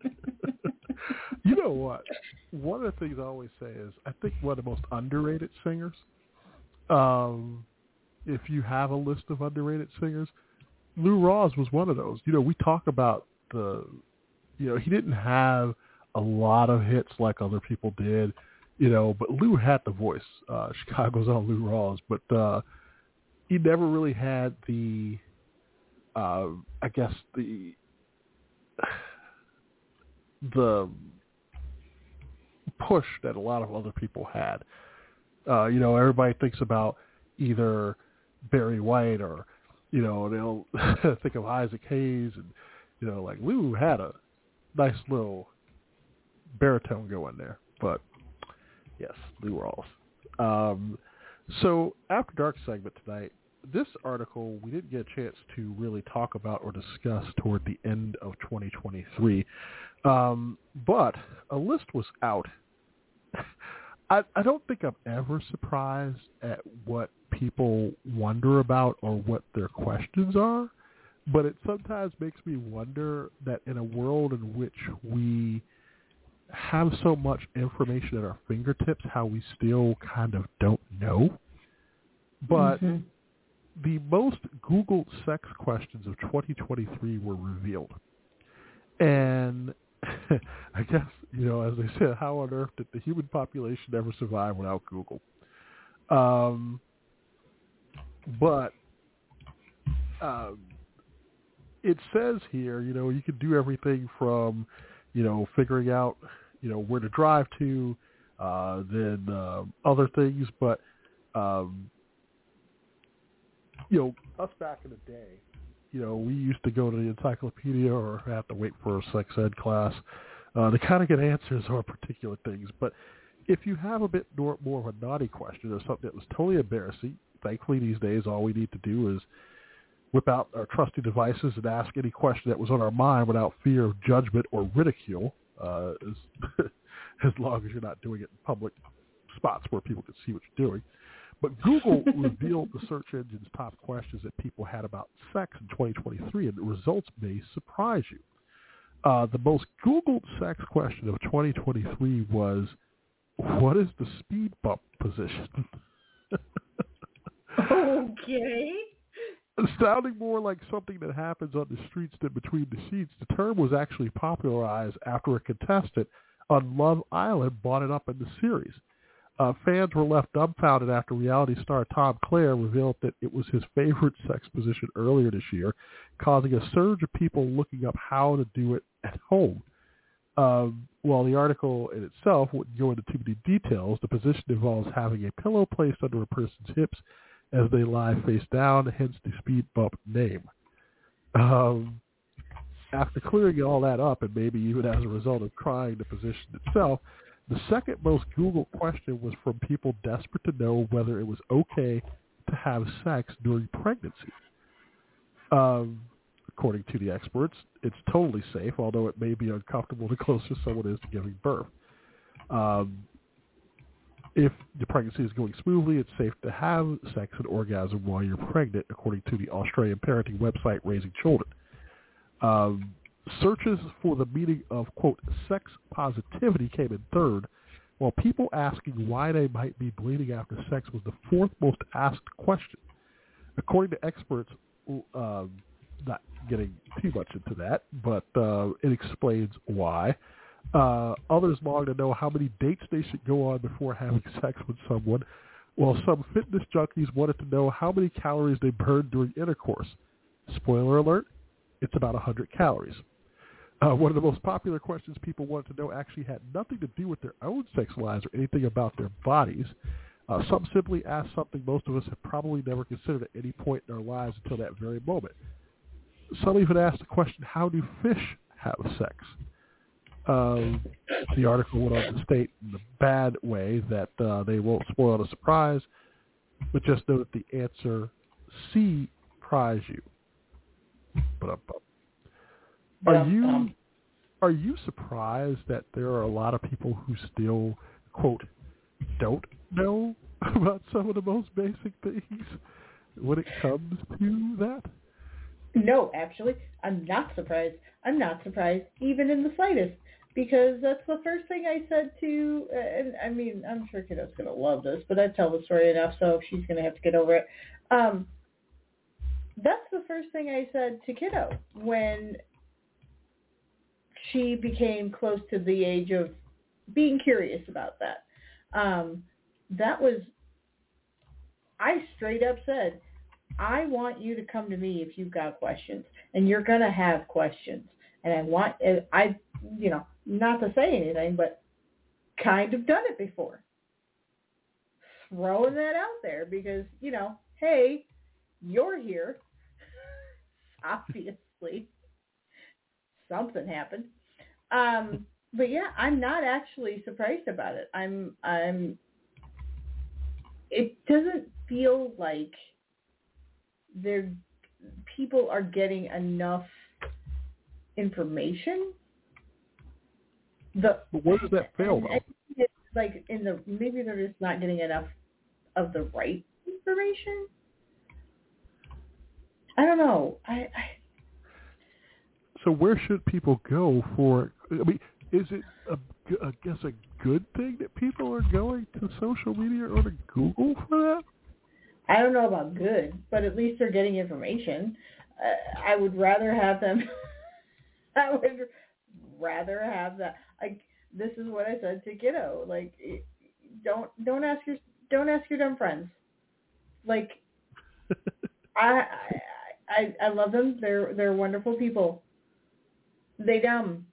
Speaker 5: you know what? One of the things I always say is I think one of the most underrated singers, um, if you have a list of underrated singers, Lou Rawls was one of those. You know, we talk about the, you know, he didn't have a lot of hits like other people did, you know, but Lou had the voice. Uh, Chicago's on Lou Rawls, but uh, he never really had the, uh, I guess the, the push that a lot of other people had. Uh, you know, everybody thinks about either Barry White or, you know, they'll think of Isaac Hayes and, you know, like Lou had a nice little baritone going there. But yes, Lou Rawls. Um, so after dark segment tonight, this article we didn't get a chance to really talk about or discuss toward the end of 2023, um, but a list was out I, I don't think I'm ever surprised at what people wonder about or what their questions are, but it sometimes makes me wonder that in a world in which we have so much information at our fingertips, how we still kind of don't know. But
Speaker 3: Mhm.
Speaker 5: the most Googled sex questions of 2023 were revealed. And I guess, you know, as they said, how on earth did the human population ever survive without Google? Um, but um, it says here, you know, you can do everything from, you know, figuring out, you know, where to drive to, uh, then uh, other things. But, um, you know, us back in the day, you know, we used to go to the encyclopedia or have to wait for a sex ed class uh, to kind of get answers on particular things. But if you have a bit more, more of a naughty question or something that was totally embarrassing, thankfully these days all we need to do is whip out our trusty devices and ask any question that was on our mind without fear of judgment or ridicule, uh, as, as long as you're not doing it in public spots where people can see what you're doing. But Google revealed the search engine's top questions that people had about sex in 2023, and the results may surprise you. Uh, the most Googled sex question of 2023 was, what is the speed bump position?
Speaker 3: Okay.
Speaker 5: Sounding more like something that happens on the streets than between the sheets, the term was actually popularized after a contestant on Love Island brought it up in the series. Uh, fans were left dumbfounded after reality star Tom Clare revealed that it was his favorite sex position earlier this year, causing a surge of people looking up how to do it at home. Um, while the article in itself wouldn't go into too many details, the position involves having a pillow placed under a person's hips as they lie face down, hence the speed bump name. Um, after clearing all that up, and maybe even as a result of trying the position itself, the second most Googled question was from people desperate to know whether it was okay to have sex during pregnancy. Um, according to the experts, it's totally safe, although it may be uncomfortable the closer someone is to giving birth. Um, if the pregnancy is going smoothly, it's safe to have sex and orgasm while you're pregnant, according to the Australian parenting website Raising Children. Um, searches for the meaning of, quote, sex positivity came in third, while people asking why they might be bleeding after sex was the fourth most asked question. According to experts, um, not getting too much into that, but uh, it explains why. Uh, others long to know how many dates they should go on before having sex with someone, while some fitness junkies wanted to know how many calories they burned during intercourse. Spoiler alert, it's about 100 calories. Uh, one of the most popular questions people wanted to know actually had nothing to do with their own sex lives or anything about their bodies. Uh, some simply asked something most of us have probably never considered at any point in our lives until that very moment. Some even asked the question, how do fish have sex? Um, the article went on to state in the bad way that uh, they won't spoil the surprise, but just know that the answer C prize you. But are you are you surprised that there are a lot of people who still quote don't know about some of the most basic things when it comes to that?
Speaker 3: No, actually, I'm not surprised. I'm not surprised even in the slightest because that's the first thing I said to, uh, and I mean, I'm sure kiddo's going to love this, but I tell the story enough, so she's going to have to get over it. Um, that's the first thing I said to kiddo when she became close to the age of being curious about that. Um, that was, I straight up said, I want you to come to me if you've got questions, and you're to have questions. And I want, I, you know, not to say anything, but kind of done it before. Throwing that out there because, you know, hey, you're here. Obviously, something happened. Um, but yeah, I'm not actually surprised about it. I'm, I'm, it doesn't feel like there, people are getting enough information. The
Speaker 5: but where does that fail? Though?
Speaker 3: like in the maybe they're just not getting enough of the right information. I don't know. I, I
Speaker 5: So where should people go for? I mean, is it a, I guess a good thing that people are going to social media or to Google for that?
Speaker 3: I don't know about good, but at least they're getting information. Uh, I would rather have them. I would rather have that. Like this is what I said to Kiddo. Like, don't don't ask your don't ask your dumb friends. Like, I, I I I love them. They're they're wonderful people. They dumb.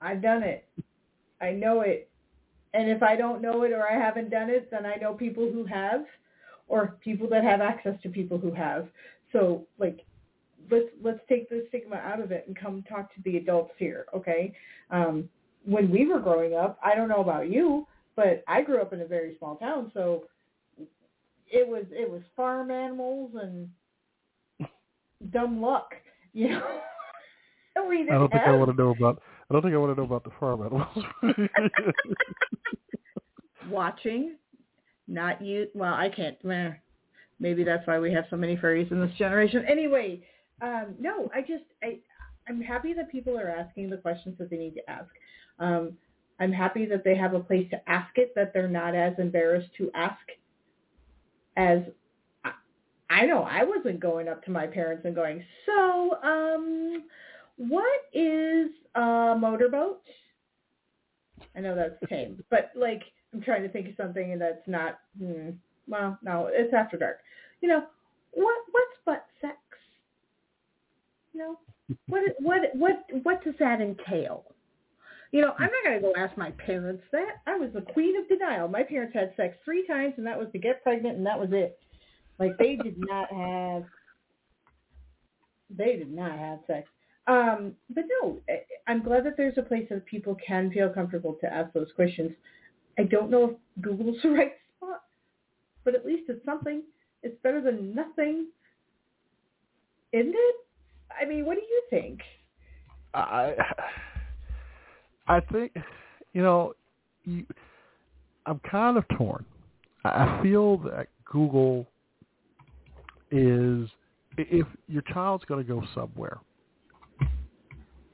Speaker 3: I've done it. I know it. And if I don't know it or I haven't done it, then I know people who have or people that have access to people who have. So like let's let's take the stigma out of it and come talk to the adults here, okay? Um when we were growing up, I don't know about you, but I grew up in a very small town, so it was it was farm animals and dumb luck, you know. We didn't
Speaker 5: I don't think I want to know about. I don't think I want to know about the farm animals.
Speaker 3: watching, not you. Well, I can't. Maybe that's why we have so many furries in this generation. Anyway, um, no, I just I I'm happy that people are asking the questions that they need to ask. Um, I'm happy that they have a place to ask it. That they're not as embarrassed to ask as I, I know I wasn't going up to my parents and going, so um, what is a motorboat? I know that's tame, but like I'm trying to think of something and that's not. Hmm, well, no, it's after dark. You know, what what's butt sex? You know, what what what what does that entail? You know, I'm not going to go ask my parents that. I was the queen of denial. My parents had sex three times, and that was to get pregnant, and that was it. Like they did not have. They did not have sex. Um, but no, I'm glad that there's a place that people can feel comfortable to ask those questions. I don't know if Google's the right spot, but at least it's something. It's better than nothing, isn't it? I mean, what do you think?
Speaker 5: I I think you know you, I'm kind of torn. I feel that Google is if your child's going to go somewhere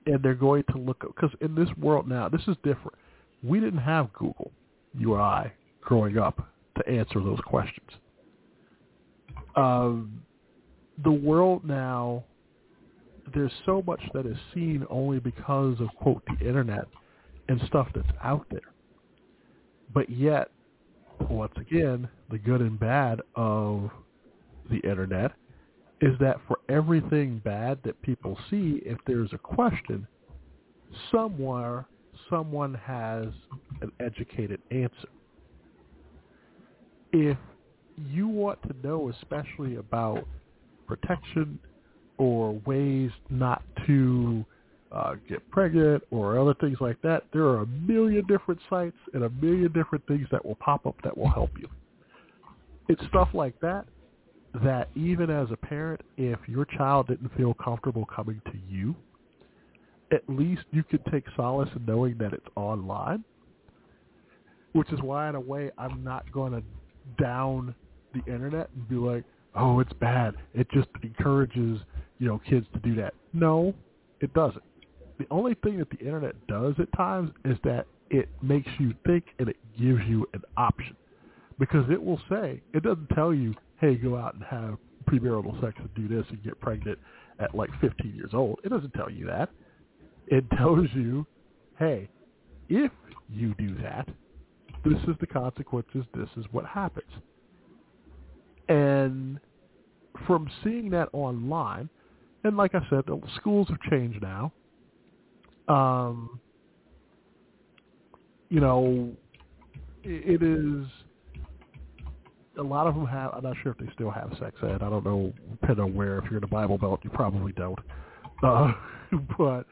Speaker 5: and they're going to look because in this world now this is different. We didn't have Google, you or I, growing up to answer those questions. Um, the world now there's so much that is seen only because of quote the internet and stuff that's out there. But yet, once again, the good and bad of the internet is that for everything bad that people see, if there's a question, somewhere someone has an educated answer. If you want to know especially about protection or ways not to uh, get pregnant or other things like that, there are a million different sites and a million different things that will pop up that will help you. It's stuff like that that even as a parent, if your child didn't feel comfortable coming to you, at least you could take solace in knowing that it's online. Which is why, in a way, I'm not going to down the internet and be like, "Oh, it's bad. It just encourages, you know, kids to do that." No, it doesn't. The only thing that the internet does at times is that it makes you think and it gives you an option. Because it will say, it doesn't tell you, hey, go out and have premarital sex and do this and get pregnant at like 15 years old. It doesn't tell you that. It tells you, hey, if you do that, this is the consequences, this is what happens. And from seeing that online, and like I said, the schools have changed now. Um, you know, it, is a lot of them have. I'm not sure if they still have sex ed. I don't know. Depending on where. If you're in the Bible Belt, you probably don't. Uh, but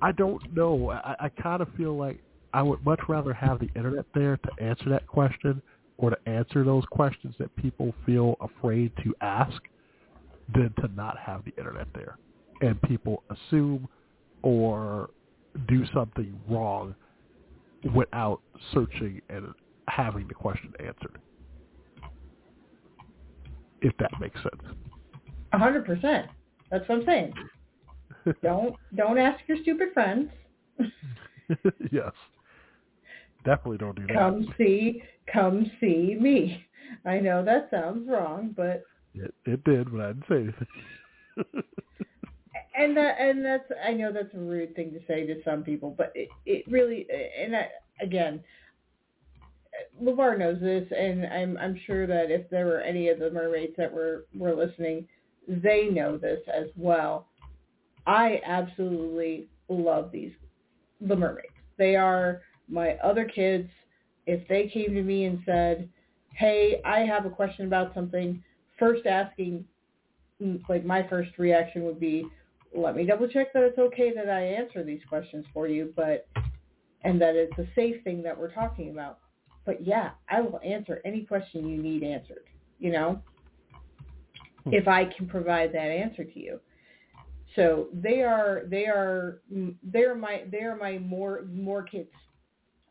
Speaker 5: I don't know. I, I kind of feel like I would much rather have the internet there to answer that question or to answer those questions that people feel afraid to ask than to not have the internet there and people assume or do something wrong without searching and having the question answered. If that makes sense.
Speaker 3: A hundred percent. That's what I'm saying. don't don't ask your stupid friends.
Speaker 5: yes. Definitely don't do that.
Speaker 3: Come see come see me. I know that sounds wrong, but
Speaker 5: it it did, but I didn't say anything.
Speaker 3: and that and that's I know that's a rude thing to say to some people, but it it really and I, again, LeVar knows this, and I'm I'm sure that if there were any of the mermaids that were were listening, they know this as well. I absolutely love these the mermaids. They are my other kids. If they came to me and said, "Hey, I have a question about something," first asking, like my first reaction would be, let me double check that it's okay that I answer these questions for you, but and that it's a safe thing that we're talking about. But yeah, I will answer any question you need answered, you know, hmm. if I can provide that answer to you. So they are they are they're my they're my more more kids.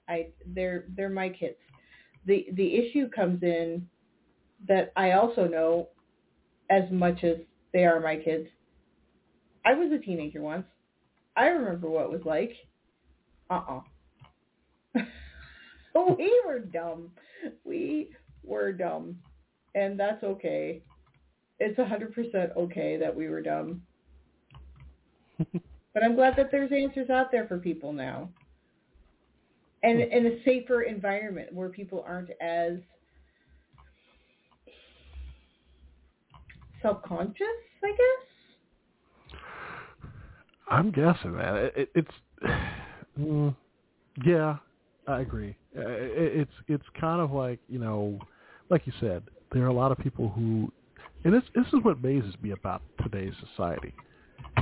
Speaker 3: I they're they're my kids. The the issue comes in that I also know as much as they are my kids I was a teenager once. I remember what it was like. Uh-uh. we were dumb. We were dumb. And that's okay. It's a 100% okay that we were dumb. but I'm glad that there's answers out there for people now. And in a safer environment where people aren't as self-conscious, I guess.
Speaker 5: I'm guessing, man. It, it, it's mm, yeah, I agree. Uh, it's it's kind of like you know, like you said, there are a lot of people who, and this this is what amazes me about today's society.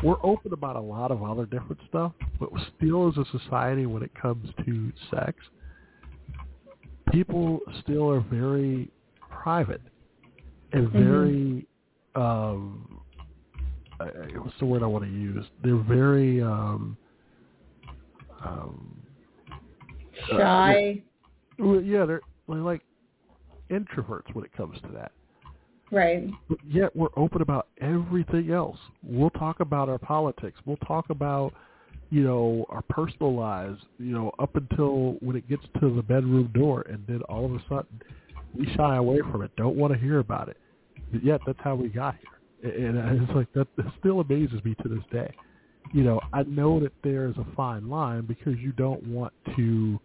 Speaker 5: We're open about a lot of other different stuff, but still, as a society, when it comes to sex, people still are very private and mm-hmm. very mm-hmm. um, what's the word I want to use? They're very um,
Speaker 3: shy.
Speaker 5: Uh, yeah, they're, they're like introverts when it comes to that.
Speaker 3: Right.
Speaker 5: But yet we're open about everything else. We'll talk about our politics. We'll talk about, you know, our personal lives, you know, up until when it gets to the bedroom door and then all of a sudden we shy away from it, don't want to hear about it. But yet that's how we got here and it's like that still amazes me to this day. You know, I know that there's a fine line because you don't want to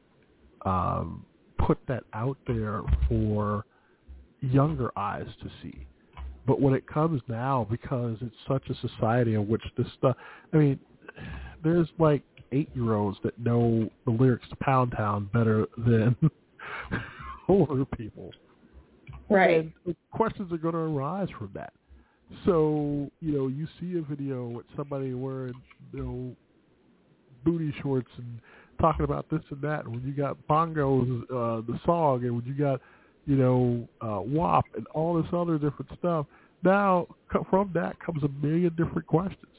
Speaker 5: um, put that out there for younger eyes to see. But when it comes now, because it's such a society in which this stuff, I mean, there's like eight-year-olds that know the lyrics to Pound Town better than older people.
Speaker 3: Right.
Speaker 5: And questions are going to arise from that. So, you know, you see a video with somebody wearing, you know, booty shorts and talking about this and that. And when you got bongos, uh, the song, and when you got, you know, uh, WAP and all this other different stuff, now from that comes a million different questions.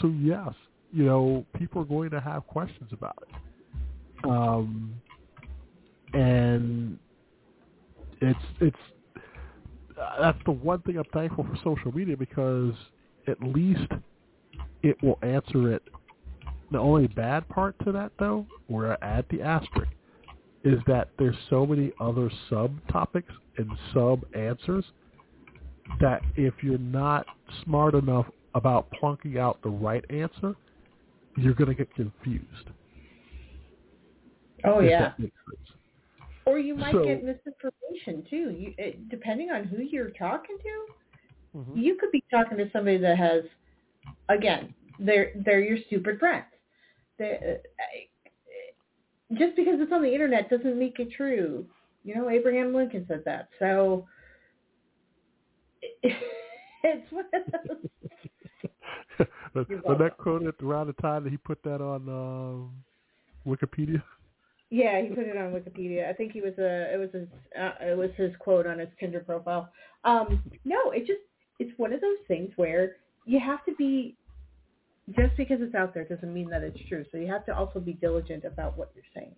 Speaker 5: So yes, you know, people are going to have questions about it. Um, and it's it's that's the one thing I'm thankful for social media because at least it will answer it. The only bad part to that, though, where I add the asterisk, is that there's so many other subtopics and sub answers that if you're not smart enough about plunking out the right answer, you're going to get confused.
Speaker 3: Oh yeah. Or you might so, get misinformation too. You, it, depending on who you're talking to, mm-hmm. you could be talking to somebody that has, again, they're they're your stupid friends. They, just because it's on the internet doesn't make it true. You know, Abraham Lincoln said that. So it's one of
Speaker 5: those. Was that quoted around the time that he put that on um, Wikipedia?
Speaker 3: Yeah, he put it on Wikipedia. I think he was a it was his uh, it was his quote on his Tinder profile. Um, no, it just it's one of those things where you have to be just because it's out there doesn't mean that it's true. So you have to also be diligent about what you're saying.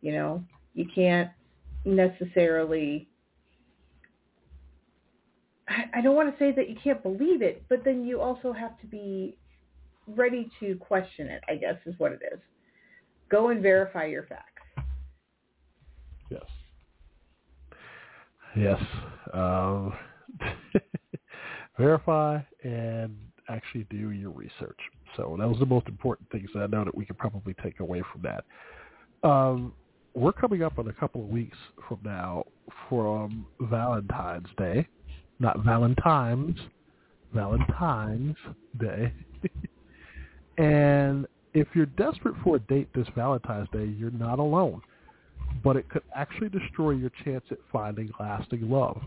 Speaker 3: You know, you can't necessarily. I, I don't want to say that you can't believe it, but then you also have to be ready to question it. I guess is what it is. Go and verify your facts.
Speaker 5: Yes. Yes. Um, verify and actually do your research. So that was the most important things that I know that we could probably take away from that. Um, we're coming up on a couple of weeks from now from Valentine's Day, not Valentine's, Valentine's Day. and if you're desperate for a date this Valentine's Day, you're not alone. But it could actually destroy your chance at finding lasting love.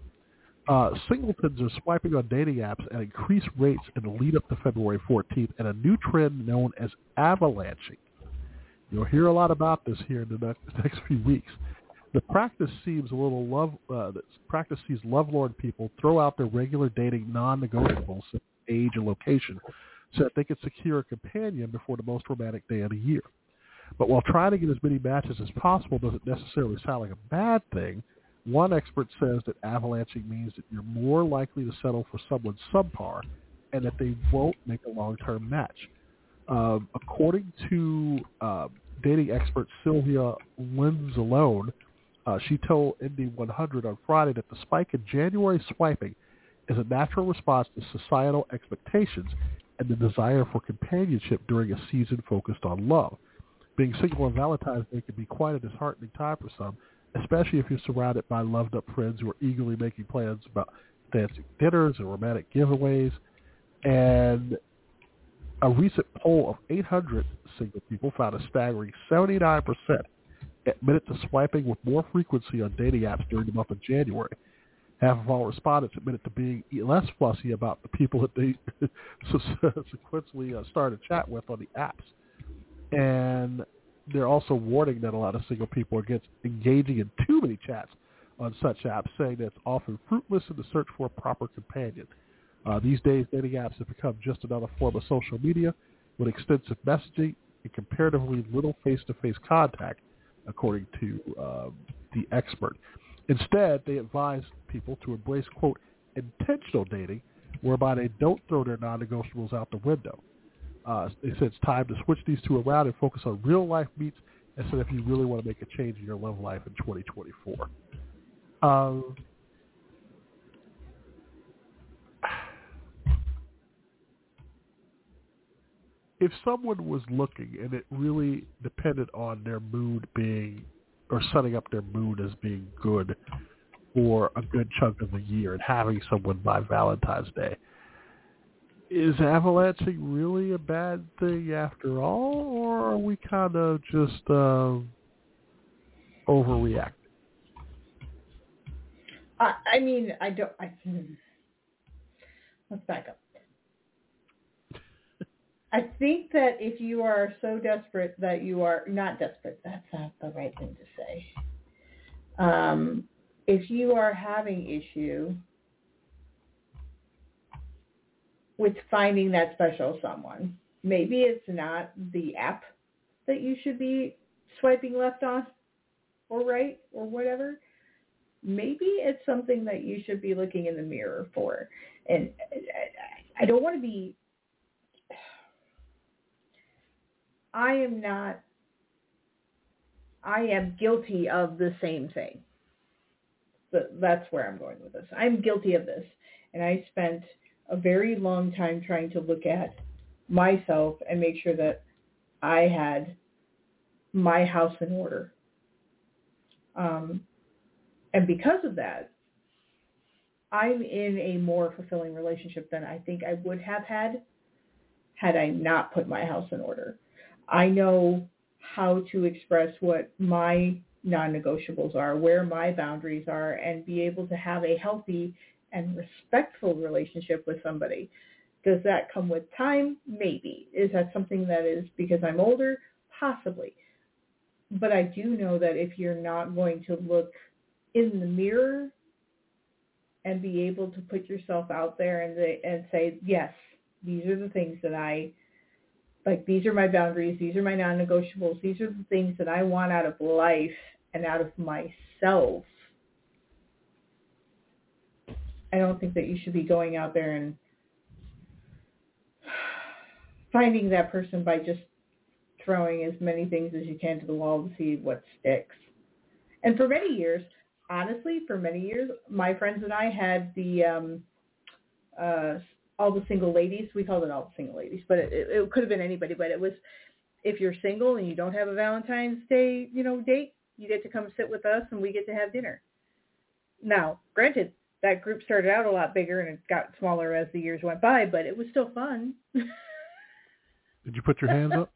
Speaker 5: Uh, singletons are swiping on dating apps at increased rates in the lead up to February 14th, and a new trend known as avalanching. You'll hear a lot about this here in the next, next few weeks. The practice seems a little love. Uh, the practice sees lovelorn people throw out their regular dating non-negotiables, age and location, so that they can secure a companion before the most romantic day of the year. But while trying to get as many matches as possible doesn't necessarily sound like a bad thing, one expert says that avalanching means that you're more likely to settle for someone subpar and that they won't make a long-term match. Um, according to uh, dating expert Sylvia Lenzalone, uh, she told Indy 100 on Friday that the spike in January swiping is a natural response to societal expectations and the desire for companionship during a season focused on love. Being single on Valentine's Day can be quite a disheartening time for some, especially if you're surrounded by loved-up friends who are eagerly making plans about fancy dinners and romantic giveaways. And a recent poll of 800 single people found a staggering 79% admitted to swiping with more frequency on dating apps during the month of January. Half of all respondents admitted to being less fussy about the people that they sequentially uh, started chat with on the apps. And they're also warning that a lot of single people are against engaging in too many chats on such apps, saying that it's often fruitless in the search for a proper companion. Uh, these days, dating apps have become just another form of social media with extensive messaging and comparatively little face-to-face contact, according to uh, the expert. Instead, they advise people to embrace, quote, intentional dating, whereby they don't throw their non-negotiables out the window. Uh, they said it's time to switch these two around and focus on real life meets instead if you really want to make a change in your love life in 2024. Um, if someone was looking and it really depended on their mood being or setting up their mood as being good for a good chunk of the year and having someone by Valentine's Day, is avalanching really a bad thing after all, or are we kind of just uh, overreacting?
Speaker 3: I, I mean, I don't. I, let's back up. I think that if you are so desperate that you are not desperate, that's not the right thing to say. Um, if you are having issue with finding that special someone. Maybe it's not the app that you should be swiping left on or right or whatever. Maybe it's something that you should be looking in the mirror for. And I don't want to be, I am not, I am guilty of the same thing. But that's where I'm going with this. I'm guilty of this. And I spent a very long time trying to look at myself and make sure that I had my house in order. Um, and because of that, I'm in a more fulfilling relationship than I think I would have had had I not put my house in order. I know how to express what my non-negotiables are, where my boundaries are, and be able to have a healthy and respectful relationship with somebody. Does that come with time? Maybe. Is that something that is because I'm older? Possibly. But I do know that if you're not going to look in the mirror and be able to put yourself out there and and say, yes, these are the things that I like these are my boundaries, these are my non-negotiables, these are the things that I want out of life and out of myself. I don't think that you should be going out there and finding that person by just throwing as many things as you can to the wall to see what sticks. And for many years, honestly, for many years, my friends and I had the um uh all the single ladies. We called it all the single ladies, but it, it could have been anybody. But it was if you're single and you don't have a Valentine's Day, you know, date, you get to come sit with us and we get to have dinner. Now, granted, that group started out a lot bigger and it got smaller as the years went by, but it was still fun.
Speaker 5: Did you put your hands up?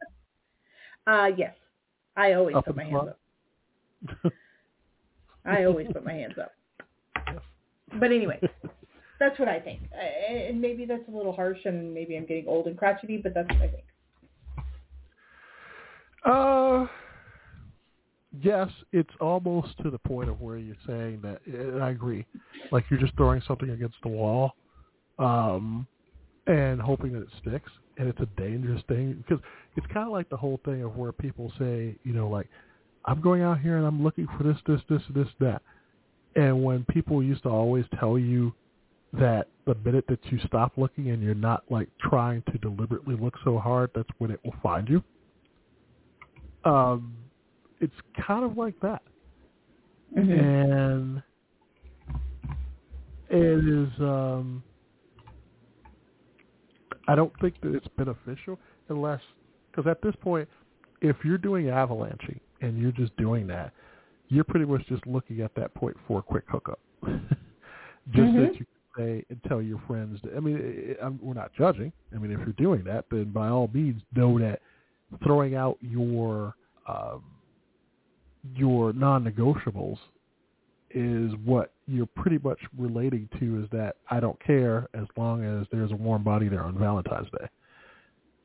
Speaker 3: uh yes. I always
Speaker 5: Up
Speaker 3: put my hands up. I always put my hands up. But anyway, that's what I think. And maybe that's a little harsh and maybe I'm getting old and crotchety, but that's what I think.
Speaker 5: Uh, yes, it's almost to the point of where you're saying that, and I agree, like you're just throwing something against the wall, um, and hoping that it sticks, and it's a dangerous thing because it's kind of like the whole thing of where people say, you know, like I'm going out here and I'm looking for this, this, this, this, that, and when people used to always tell you that the minute that you stop looking and you're not like trying to deliberately look so hard, that's when it will find you. Um, it's kind of like that, and it is. Um, I don't think that it's beneficial unless, because at this point, if you're doing avalanching and you're just doing that, you're pretty much just looking at that point for a quick hookup. just
Speaker 3: Mhm.
Speaker 5: that you say and tell your friends. That, I mean, it, I'm, we're not judging. I mean, if you're doing that, then by all means, know that throwing out your um, your non-negotiables is what you're pretty much relating to is that I don't care as long as there's a warm body there on Valentine's Day.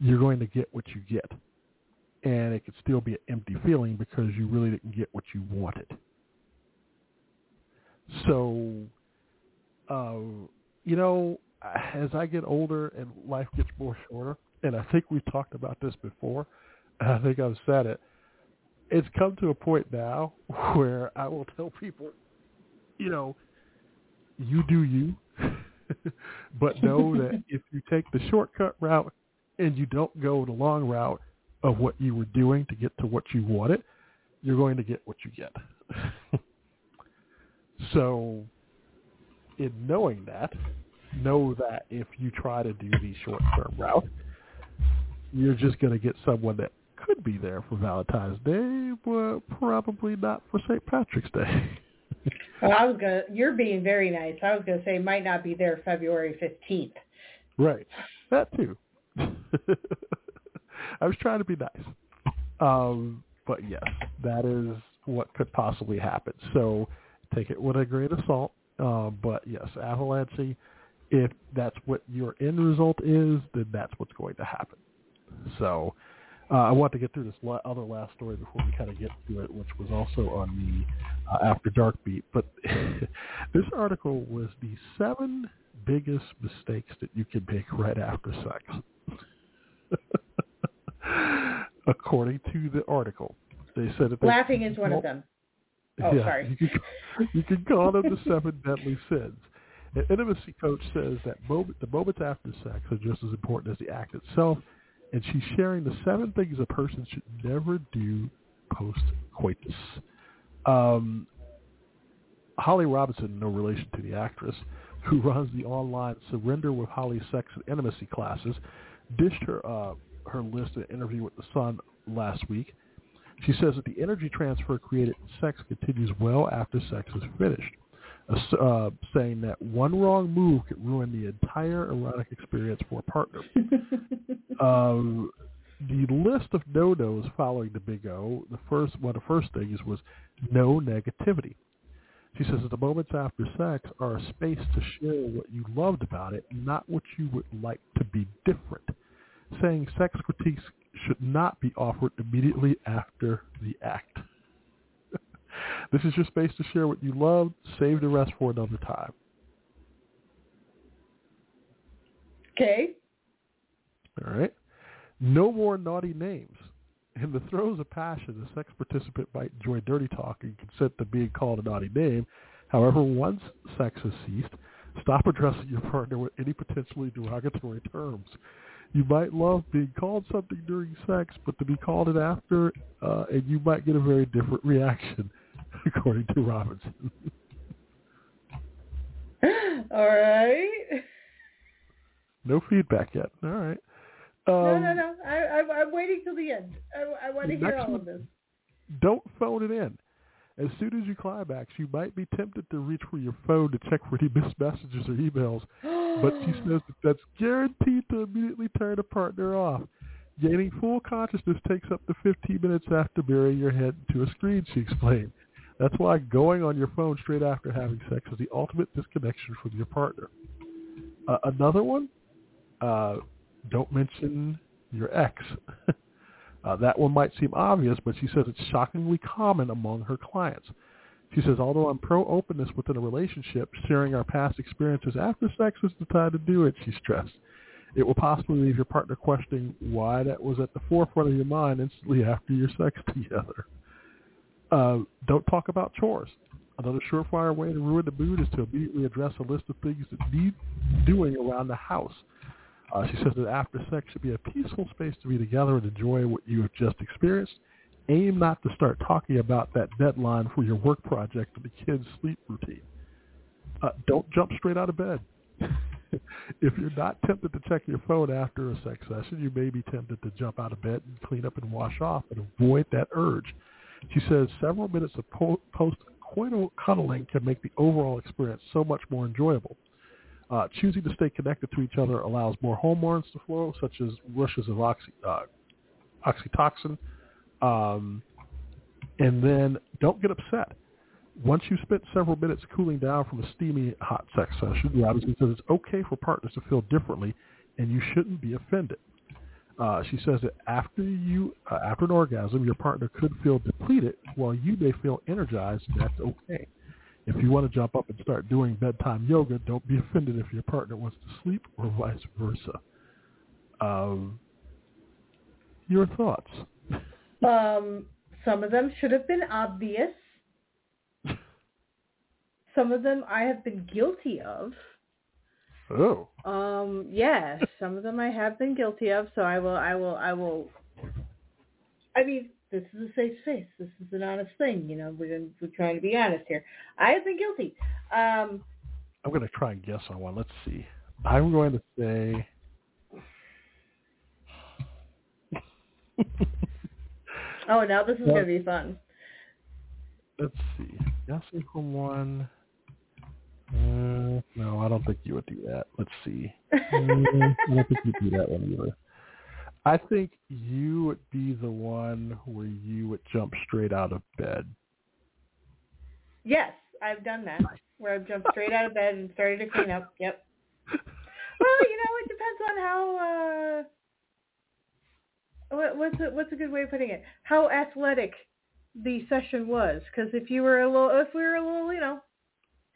Speaker 5: You're going to get what you get. And it could still be an empty feeling because you really didn't get what you wanted. So, uh, you know, as I get older and life gets more shorter, and I think we've talked about this before, I think I've said it, it's come to a point now where I will tell people, you know, you do you, but know that if you take the shortcut route and you don't go the long route of what you were doing to get to what you wanted, you're going to get what you get. so, in knowing that, know that if you try to do the short-term route, you're just going to get someone that could be there for Valentine's Day, but probably not for St. Patrick's Day.
Speaker 3: Well, I was gonna. You're being very nice. I was gonna say might not be there February fifteenth.
Speaker 5: right. That too. I was trying to be nice. Um, but yes, that is what could possibly happen. So take it with a grain of salt. Uh, but yes, avalanche, if that's what your end result is, then that's what's going to happen. So uh, I want to get through this la- other last story before we kind of get to it, which was also on the uh, After Dark beat. But this article was the seven biggest mistakes that you can make right after sex. According to the article, they said that they,
Speaker 3: Laughing is one of them. Oh,
Speaker 5: yeah,
Speaker 3: sorry.
Speaker 5: You can, you can call them the seven deadly sins. An intimacy coach says that moment, the moments after sex are just as important as the act itself, and she's sharing the seven things a person should never do post-coitus. Um, Holly Robinson, no relation to the actress, who runs the online Surrender with Holly Sex and Intimacy classes, dished her uh, her list in an interview with The Sun last week. She says that the energy transfer created in sex continues well after sex is finished, uh, saying that one wrong move could ruin the entire erotic experience for a partner. um, the list of no-nos following the big O, the first one of the first things was no negativity. She says that the moments after sex are a space to share what you loved about it, not what you would like to be different. Saying sex critiques should not be offered immediately after the act. This is your space to share what you love. Save the rest for another time.
Speaker 3: Okay.
Speaker 5: All right. No more naughty names. In the throes of passion, a sex participant might enjoy dirty talk and consent to being called a naughty name. However, once sex has ceased, stop addressing your partner with any potentially derogatory terms. You might love being called something during sex, but to be called it after, uh, and you might get a very different reaction, according to Robinson.
Speaker 3: All right.
Speaker 5: No feedback yet. All right. Um,
Speaker 3: no, no, no. I, I'm waiting till the end. I, I want to hear all of this.
Speaker 5: Don't phone it in. As soon as you climax, you might be tempted to reach for your phone to check for any missed messages or emails, but she says that that's guaranteed to immediately turn a partner off. Gaining full consciousness takes up to 15 minutes after burying your head into a screen, she explained. That's why going on your phone straight after having sex is the ultimate disconnection from your partner. Uh, another one, uh, don't mention your ex. uh, that one might seem obvious, but she says it's shockingly common among her clients. She says, although I'm pro-openness within a relationship, sharing our past experiences after sex is the time to do it, she stressed. It will possibly leave your partner questioning why that was at the forefront of your mind instantly after your sex together. Uh, don't talk about chores. Another surefire way to ruin the mood is to immediately address a list of things that need doing around the house. Uh, she says that after sex should be a peaceful space to be together and enjoy what you have just experienced. Aim not to start talking about that deadline for your work project or the kids' sleep routine. Uh, don't jump straight out of bed. if you're not tempted to check your phone after a sex session, you may be tempted to jump out of bed and clean up and wash off and avoid that urge. She says several minutes of po- post-coital cuddling can make the overall experience so much more enjoyable. Uh, choosing to stay connected to each other allows more hormones to flow, such as rushes of oxy, uh, oxytocin. Um, and then don't get upset. Once you've spent several minutes cooling down from a steamy hot sex session, Robinson says it's okay for partners to feel differently, and you shouldn't be offended. Uh, she says that after you, uh, after an orgasm, your partner could feel depleted, while you may feel energized. That's okay. If you want to jump up and start doing bedtime yoga, don't be offended if your partner wants to sleep or vice versa. Um, your thoughts?
Speaker 3: Um, some of them should have been obvious. Some of them I have been guilty of.
Speaker 5: Oh,
Speaker 3: Um, yes, some of them I have been guilty of. So I will, I will, I will. I mean, this is a safe space. This is an honest thing. You know, we're we're trying to be honest here. I have been guilty. Um,
Speaker 5: I'm going to try and guess on one. Let's see. I'm going to say.
Speaker 3: oh, now this is
Speaker 5: Well-
Speaker 3: going to be fun.
Speaker 5: Let's see. Guessing from one. Uh, no, I don't think you would do that. Let's see. Mm, I don't think you'd do that one either. I think you would be the one where you would jump straight out of bed.
Speaker 3: Yes, I've done that. Where I've jumped straight out of bed and started to clean up. Yep. Well, you know, it depends on how. uh what, What's a, what's a good way of putting it? How athletic the session was. Because if you were a little, if we were a little, you know,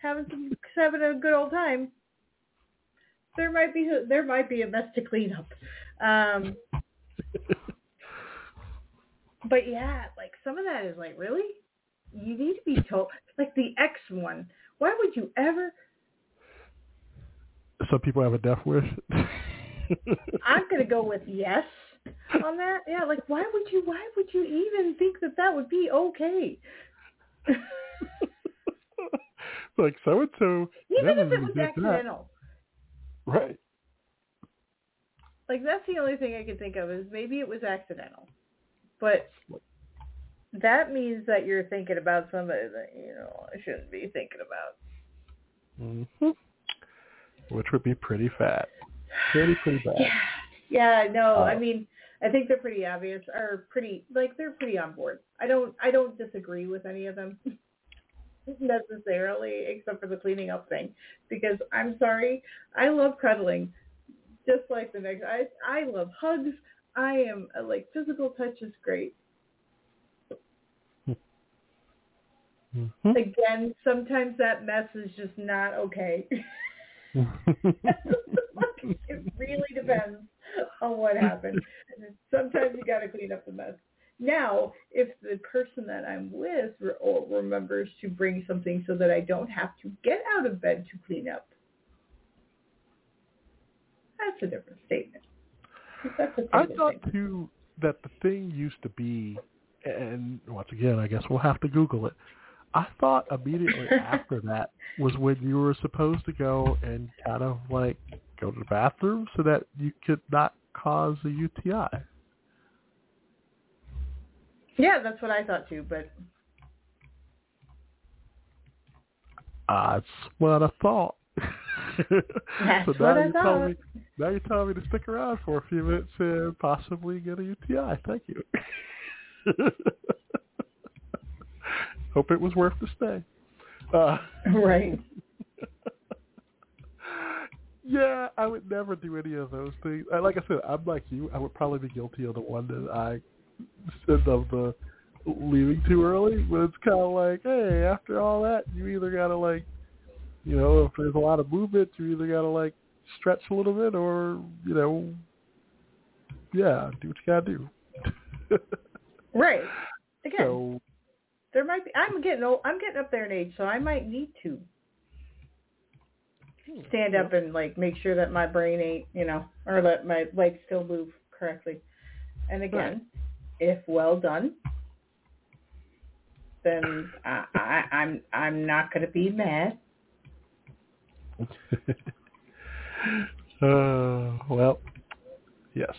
Speaker 3: having some having a good old time, there might be there might be a mess to clean up. Um, but yeah, like some of that is like really, you need to be told. Like the X one, why would you ever?
Speaker 5: Some people have a death wish.
Speaker 3: I'm gonna go with yes on that. Yeah, like why would you? Why would you even think that that would be okay?
Speaker 5: like so and so.
Speaker 3: even if it was accidental.
Speaker 5: Right.
Speaker 3: Like that's the only thing I can think of is maybe it was accidental, but that means that you're thinking about somebody that you know I shouldn't be thinking about.
Speaker 5: hmm Which would be pretty fat. Pretty, pretty bad.
Speaker 3: Yeah, yeah, no,
Speaker 5: Uh,
Speaker 3: I mean I think they're pretty obvious or pretty like they're pretty on board. I don't I don't disagree with any of them necessarily except for the cleaning up thing because I'm sorry, I love cuddling just like the next I I love hugs. I am like physical touch is great.
Speaker 5: Mhm.
Speaker 3: Again, sometimes that mess is just not okay. it really depends on what happened. sometimes you got to clean up the mess. Now, if the person that I'm with re- remembers to bring something so that I don't have to get out of bed to clean up, that's a different statement. That's a
Speaker 5: I thought too that the thing used to be, and once again, I guess we'll have to Google it. I thought immediately after that was when you were supposed to go and kind of like go to the bathroom so that you could not cause a UTI.
Speaker 3: Yeah, that's what I thought too. But
Speaker 5: That's what I thought.
Speaker 3: That's
Speaker 5: so now telling
Speaker 3: thought.
Speaker 5: me now you're telling me to stick around for a few minutes and possibly get a UTI. Thank you. Hope it was worth the stay. Uh,
Speaker 3: right.
Speaker 5: yeah, I would never do any of those things. Like I said, I'm like you. I would probably be guilty of the one that I said of the leaving too early. But it's kind of like, hey, after all that, you either gotta like, you know, if there's a lot of movement, you either gotta like stretch a little bit, or you know, yeah, do what you gotta do.
Speaker 3: Right. Again,
Speaker 5: so
Speaker 3: there might be. I'm getting old. I'm getting up there in age, so I might need to hmm, stand up and like make sure that my brain ain't, you know, or that my legs still move correctly. And again, if well done, then I, I, I'm I'm not going to be mad.
Speaker 5: uh, well, yes.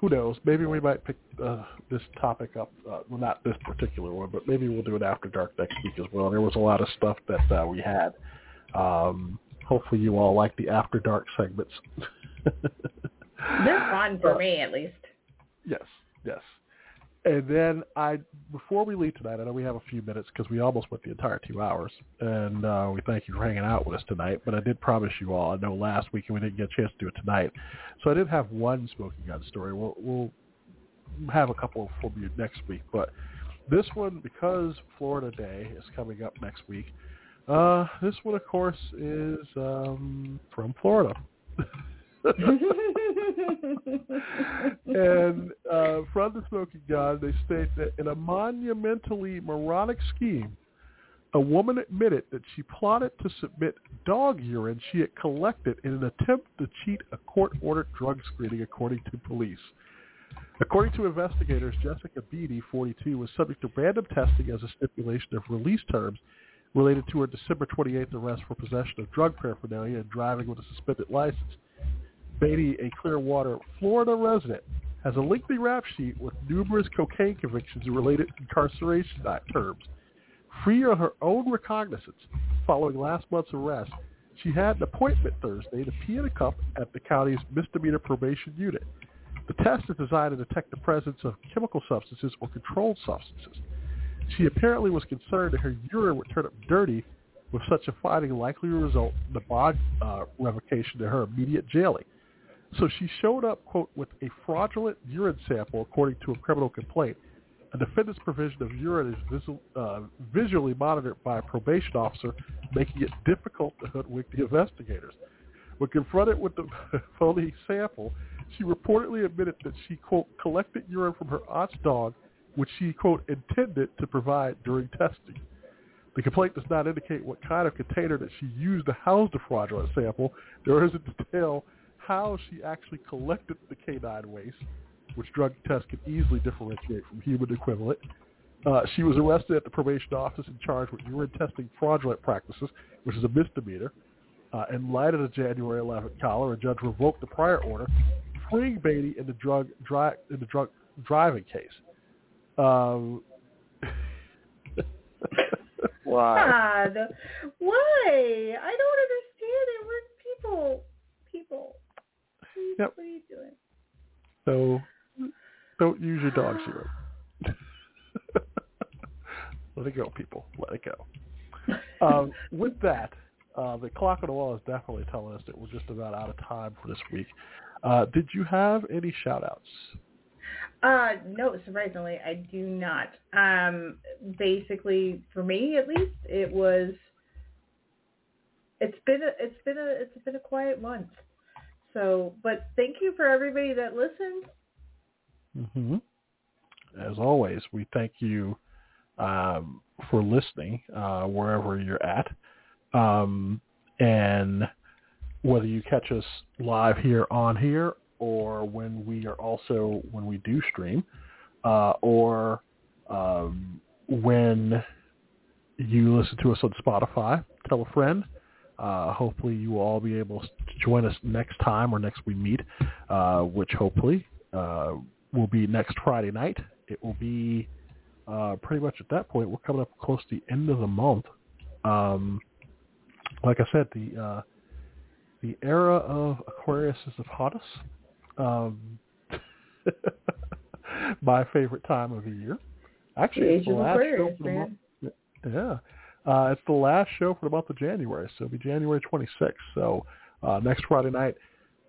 Speaker 5: Who knows? Maybe we might pick uh, this topic up. Uh, well, not this particular one, but maybe we'll do it after dark next week as well. There was a lot of stuff that uh, we had. Um, hopefully, you all like the after dark segments.
Speaker 3: They're fun for
Speaker 5: Uh,
Speaker 3: me, at least.
Speaker 5: Yes, yes. And then I, before we leave tonight, I know we have a few minutes because we almost went the entire two hours, and uh, we thank you for hanging out with us tonight. But I did promise you all, I know last week and we didn't get a chance to do it tonight, so I did have one smoking gun story. We'll, we'll have a couple for you next week, but this one, because Florida Day is coming up next week, uh, this one, of course, is um, from Florida. and uh, from the Smoking Gun, they state that in a monumentally moronic scheme, a woman admitted that she plotted to submit dog urine she had collected in an attempt to cheat a court-ordered drug screening, according to police. According to investigators, Jessica Beatty, 42, was subject to random testing as a stipulation of release terms related to her December 28th arrest for possession of drug paraphernalia and driving with a suspended license. Beatty, a Clearwater, Florida resident, has a lengthy rap sheet with numerous cocaine convictions and related incarceration terms. Free on her own recognizance following last month's arrest, she had an appointment Thursday to pee in a cup at the county's misdemeanor probation unit. The test is designed to detect the presence of chemical substances or controlled substances. She apparently was concerned that her urine would turn up dirty, with such a finding likely to result in the bond uh, revocation to her immediate jailing. So she showed up, quote, with a fraudulent urine sample, according to a criminal complaint. A defendant's provision of urine is visual, uh, visually monitored by a probation officer, making it difficult to hoodwink the investigators. When confronted with the phony sample, she reportedly admitted that she, quote, collected urine from her aunt's dog, which she, quote, intended to provide during testing. The complaint does not indicate what kind of container that she used to house the fraudulent sample. There isn't detail how she actually collected the canine waste, which drug tests can easily differentiate from human equivalent. Uh, she was arrested at the probation office and charged with urine testing fraudulent practices, which is a misdemeanor. Uh, in light of the January 11th collar, a judge revoked the prior order, freeing Beatty in the drug dri- in the drug driving case. Um, why?
Speaker 3: God, why? I don't understand it. We're people. People.
Speaker 5: Yep.
Speaker 3: What are you doing?
Speaker 5: So don't use your dog serum. Let it go, people. Let it go. Um, with that, uh, the clock on the wall is definitely telling us that we're just about out of time for this week. Uh, did you have any shout-outs?
Speaker 3: Uh, no, surprisingly, I do not. Um, basically, for me at least, it was. It's been a, it's been a, it's been a quiet month. So, but thank you for everybody that listened.
Speaker 5: hmm As always, we thank you um, for listening uh, wherever you're at. Um, and whether you catch us live here on here or when we are also when we do stream uh, or um, when you listen to us on Spotify, tell a friend. Uh, hopefully you will all be able to join us next time or next we meet, uh, which hopefully uh, will be next Friday night. It will be uh, pretty much at that point. We're coming up close to the end of the month. Um, like I said, the uh, the era of Aquarius is upon us. Um, my favorite time of the year. Actually,
Speaker 3: The
Speaker 5: it's
Speaker 3: age
Speaker 5: the
Speaker 3: of
Speaker 5: last show for the month. Yeah, uh, it's the last show for the month of January, so it'll be January 26th. So uh, next Friday night,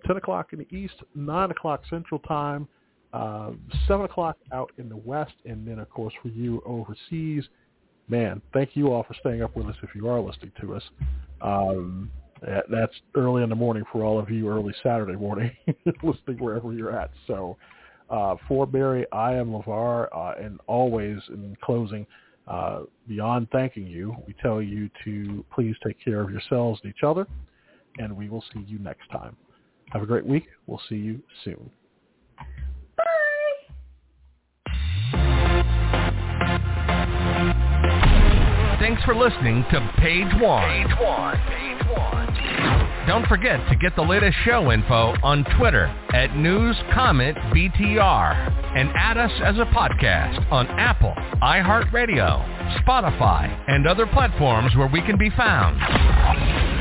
Speaker 5: 10 o'clock in the East, 9 o'clock Central Time, uh, 7 o'clock out in the West, and then, of course, for you overseas, man, thank you all for staying up with us if you are listening to us. Um, that's early in the morning for all of you, early Saturday morning, listening wherever you're at. So uh, for Mary, I am LeVar, uh, and always in closing, uh, beyond thanking you, we tell you to please take care of yourselves and each other, and we will see you next time. Have a great week. We'll see you soon. Bye.
Speaker 4: Thanks for listening to Page One. Page One. Page One. Don't forget to get the latest show info on Twitter at NewsCommentBTR and add us as a podcast on Apple, iHeartRadio, Spotify, and other platforms where we can be found.